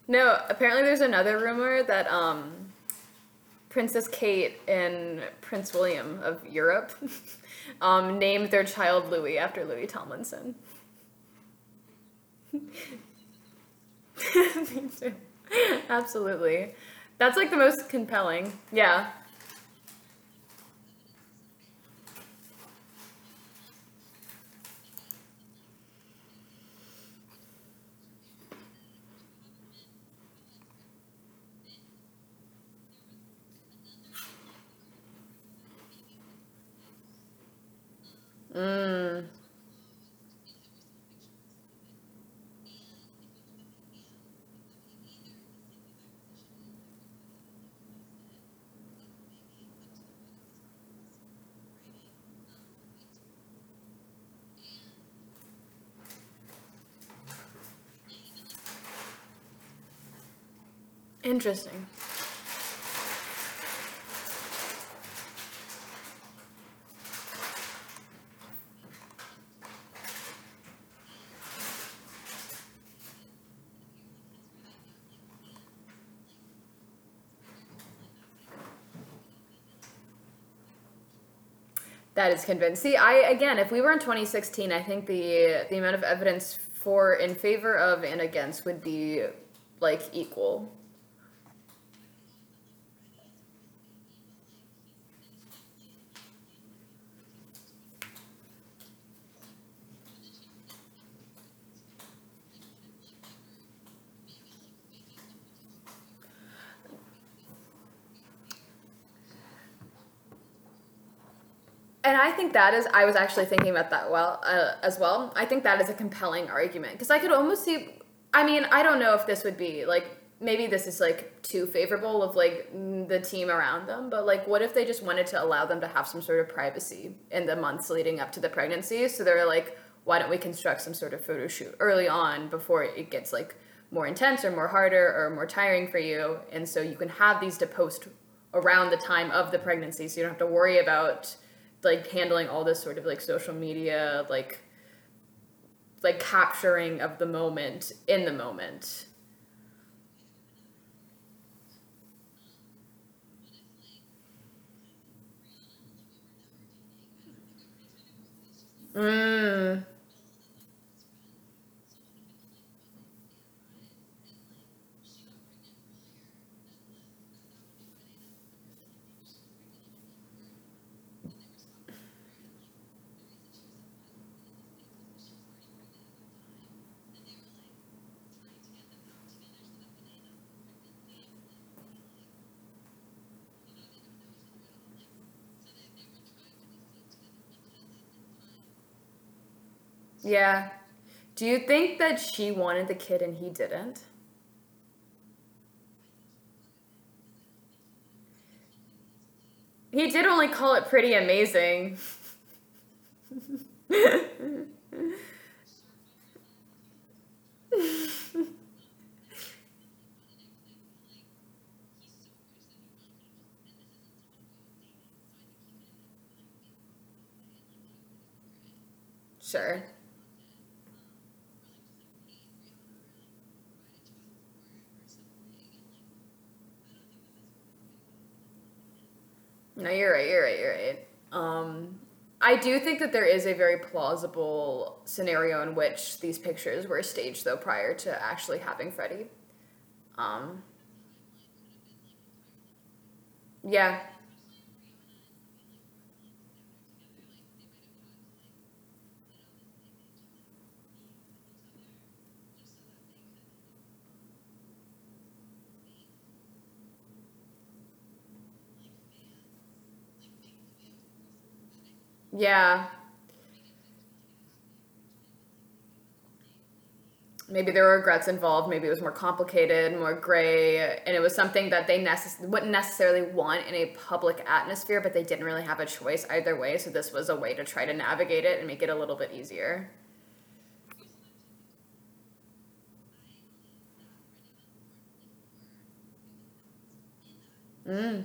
No, apparently there's another rumor that um, Princess Kate and Prince William of Europe um, named their child Louis after Louis Tomlinson. Absolutely. That's like the most compelling. Yeah. Mm. Interesting. Is convinced. See, I again, if we were in 2016, I think the the amount of evidence for in favor of and against would be like equal. Think that is, I was actually thinking about that well uh, as well. I think that is a compelling argument because I could almost see. I mean, I don't know if this would be like maybe this is like too favorable of like the team around them, but like what if they just wanted to allow them to have some sort of privacy in the months leading up to the pregnancy? So they're like, why don't we construct some sort of photo shoot early on before it gets like more intense or more harder or more tiring for you, and so you can have these to post around the time of the pregnancy, so you don't have to worry about like handling all this sort of like social media like like capturing of the moment in the moment mm. Yeah. Do you think that she wanted the kid and he didn't? He did only call it pretty amazing. Sure No, you're right. You're right. You're right. Um, I do think that there is a very plausible scenario in which these pictures were staged, though, prior to actually having Freddie. Um, yeah. Yeah. Maybe there were regrets involved. Maybe it was more complicated, more gray, and it was something that they necess- wouldn't necessarily want in a public atmosphere, but they didn't really have a choice either way. So this was a way to try to navigate it and make it a little bit easier. Mm.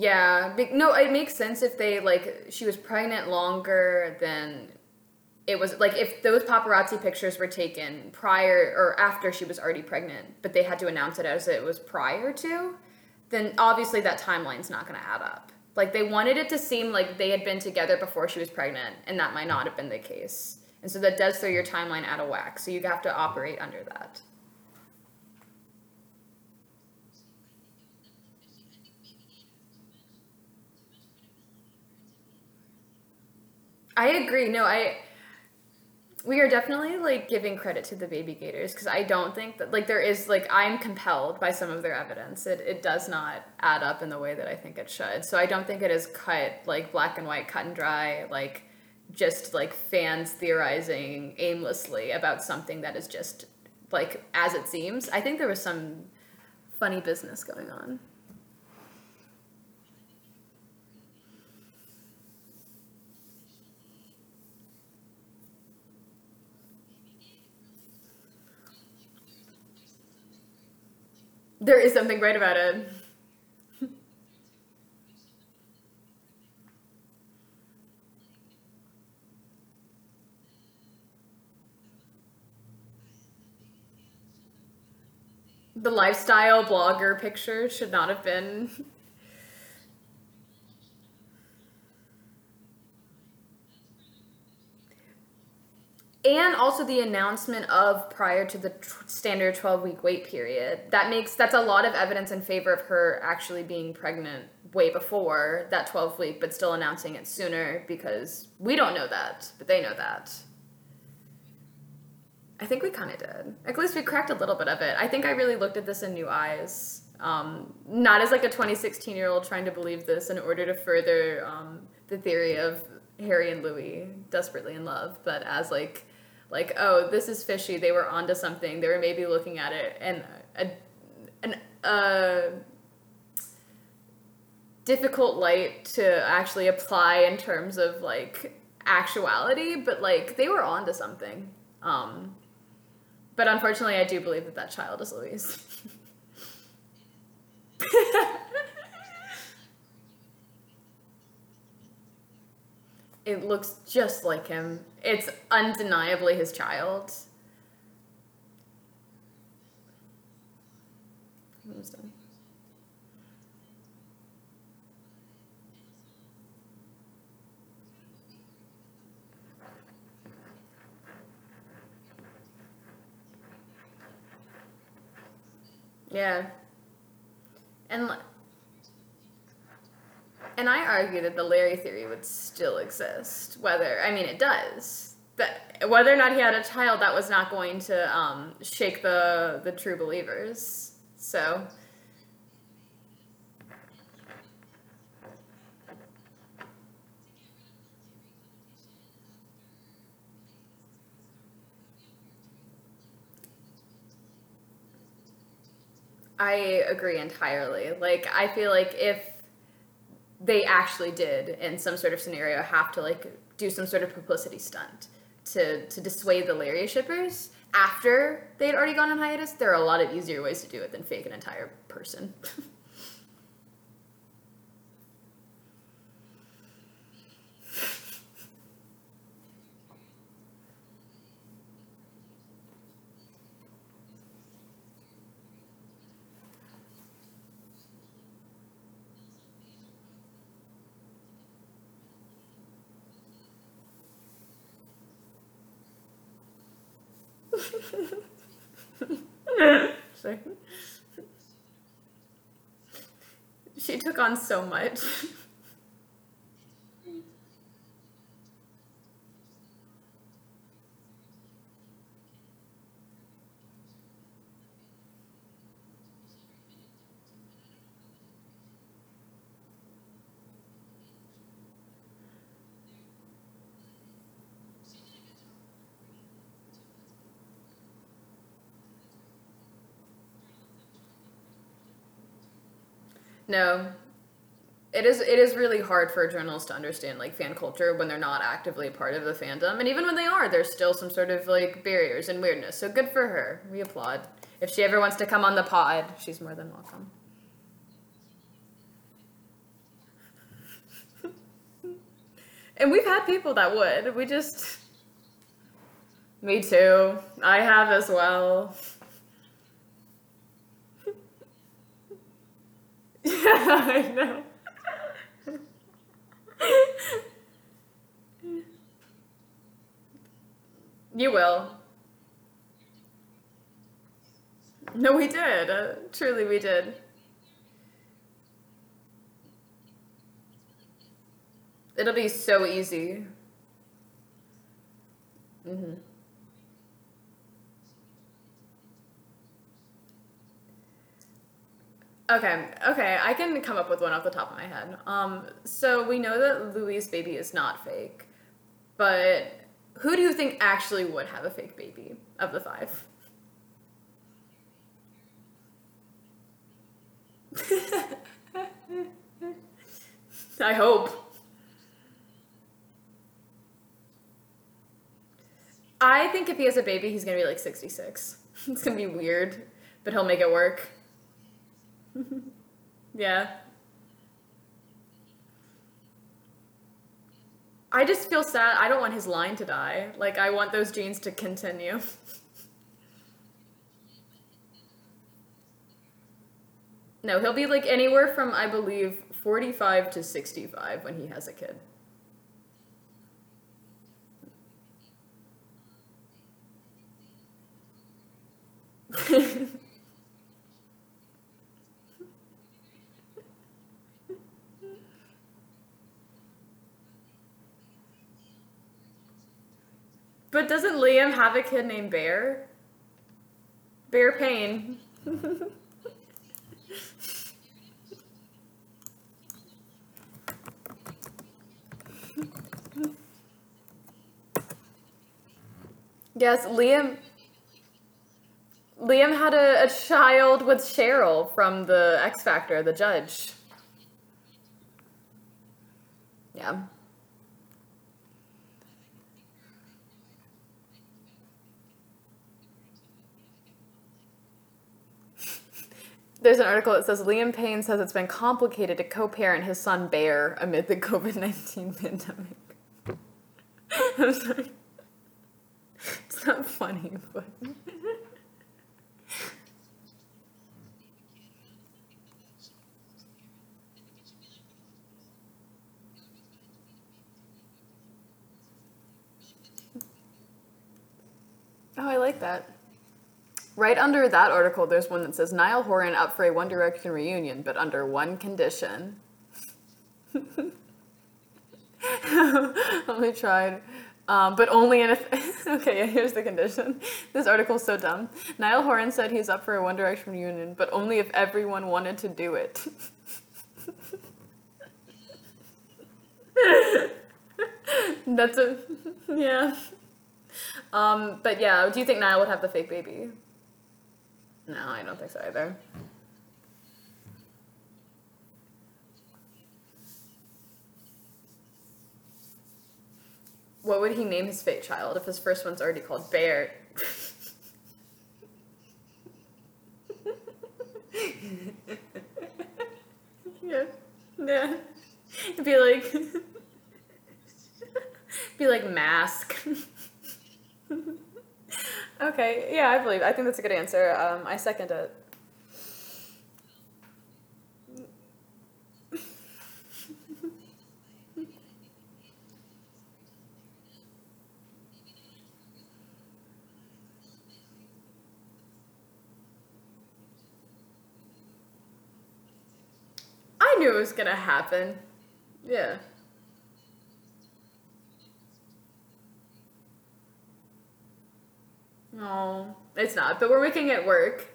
Yeah, no, it makes sense if they like she was pregnant longer than it was like if those paparazzi pictures were taken prior or after she was already pregnant, but they had to announce it as it was prior to, then obviously that timeline's not going to add up. Like they wanted it to seem like they had been together before she was pregnant, and that might not have been the case. And so that does throw your timeline out of whack. So you have to operate under that. I agree. No, I we are definitely like giving credit to the baby gators because I don't think that like there is like I'm compelled by some of their evidence. It it does not add up in the way that I think it should. So I don't think it is cut like black and white, cut and dry, like just like fans theorizing aimlessly about something that is just like as it seems. I think there was some funny business going on. There is something great about it. The lifestyle blogger picture should not have been and also the announcement of prior to the tr- standard 12 week wait period. That makes that's a lot of evidence in favor of her actually being pregnant way before that 12 week but still announcing it sooner because we don't know that but they know that. I think we kind of did. At least we cracked a little bit of it. I think i really looked at this in new eyes. Um, not as like a 2016 year old trying to believe this in order to further um, the theory of harry and louis desperately in love but as like like oh this is fishy. They were onto something. They were maybe looking at it. And a, an uh difficult light to actually apply in terms of like actuality. But like they were onto something. Um but unfortunately i do believe that that child is Louis'. It looks just like him it's undeniably his child. Yeah. And And I argue that the Larry theory would still exist. Whether I mean it does. That whether or not he had a child, that was not going to um, shake the the true believers. So I agree entirely. Like I feel like if they actually did in some sort of scenario have to like do some sort of publicity stunt to to dissuade the Larry shippers after they had already gone on hiatus, there are a lot of easier ways to do it than fake an entire person. She took on so much. No. It is it is really hard for journalists to understand like fan culture when they're not actively part of the fandom. And even when they are, there's still some sort of like barriers and weirdness. So good for her. We applaud. If she ever wants to come on the pod, she's more than welcome. and we've had people that would. We just Me too. I have as well. I know. you will. No, we did. Uh, truly, we did. It'll be so easy. hmm Okay, okay, I can come up with one off the top of my head. Um, so we know that Louis' baby is not fake, but who do you think actually would have a fake baby of the five? I hope. I think if he has a baby, he's gonna be like 66. It's gonna be weird, but he'll make it work. yeah. I just feel sad. I don't want his line to die. Like, I want those genes to continue. no, he'll be like anywhere from, I believe, 45 to 65 when he has a kid. But doesn't Liam have a kid named Bear? Bear Payne. yes, Liam. Liam had a, a child with Cheryl from the X Factor, the judge. Yeah. There's an article that says Liam Payne says it's been complicated to co-parent his son Bear amid the COVID-19 pandemic. I'm sorry. It's not funny, but... Oh, I like that. Right under that article, there's one that says Niall Horan up for a One Direction reunion, but under one condition. I only tried. Um, but only in a. okay, here's the condition. This article's so dumb. Niall Horan said he's up for a One Direction reunion, but only if everyone wanted to do it. That's a. Yeah. Um, but yeah, do you think Niall would have the fake baby? No, I don't think so either. What would he name his fake child if his first one's already called Bear? yeah. Yeah. It'd be like be like mask. Okay, yeah, I believe. I think that's a good answer. Um, I second it. I knew it was gonna happen. Yeah. No, it's not. But we're making it work.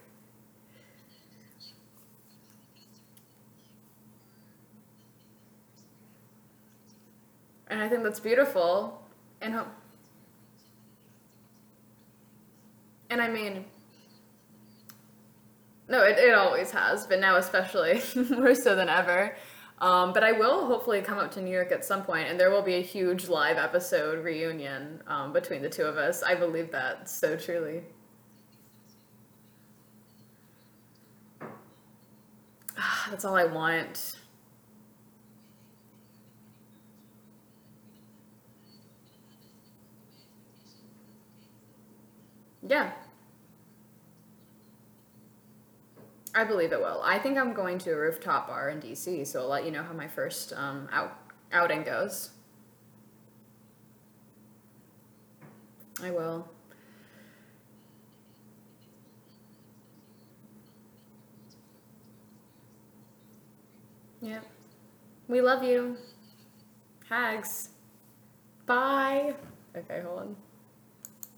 And I think that's beautiful. And ho- and I mean, no, it, it always has, but now especially more so than ever. Um, but I will hopefully come up to New York at some point, and there will be a huge live episode reunion um, between the two of us. I believe that so truly. Ah, That's all I want. Yeah, I believe it will. I think I'm going to a rooftop bar in DC, so I'll let you know how my first um, out outing goes. I will. Yep. We love you. Hags. Bye. Okay, hold on.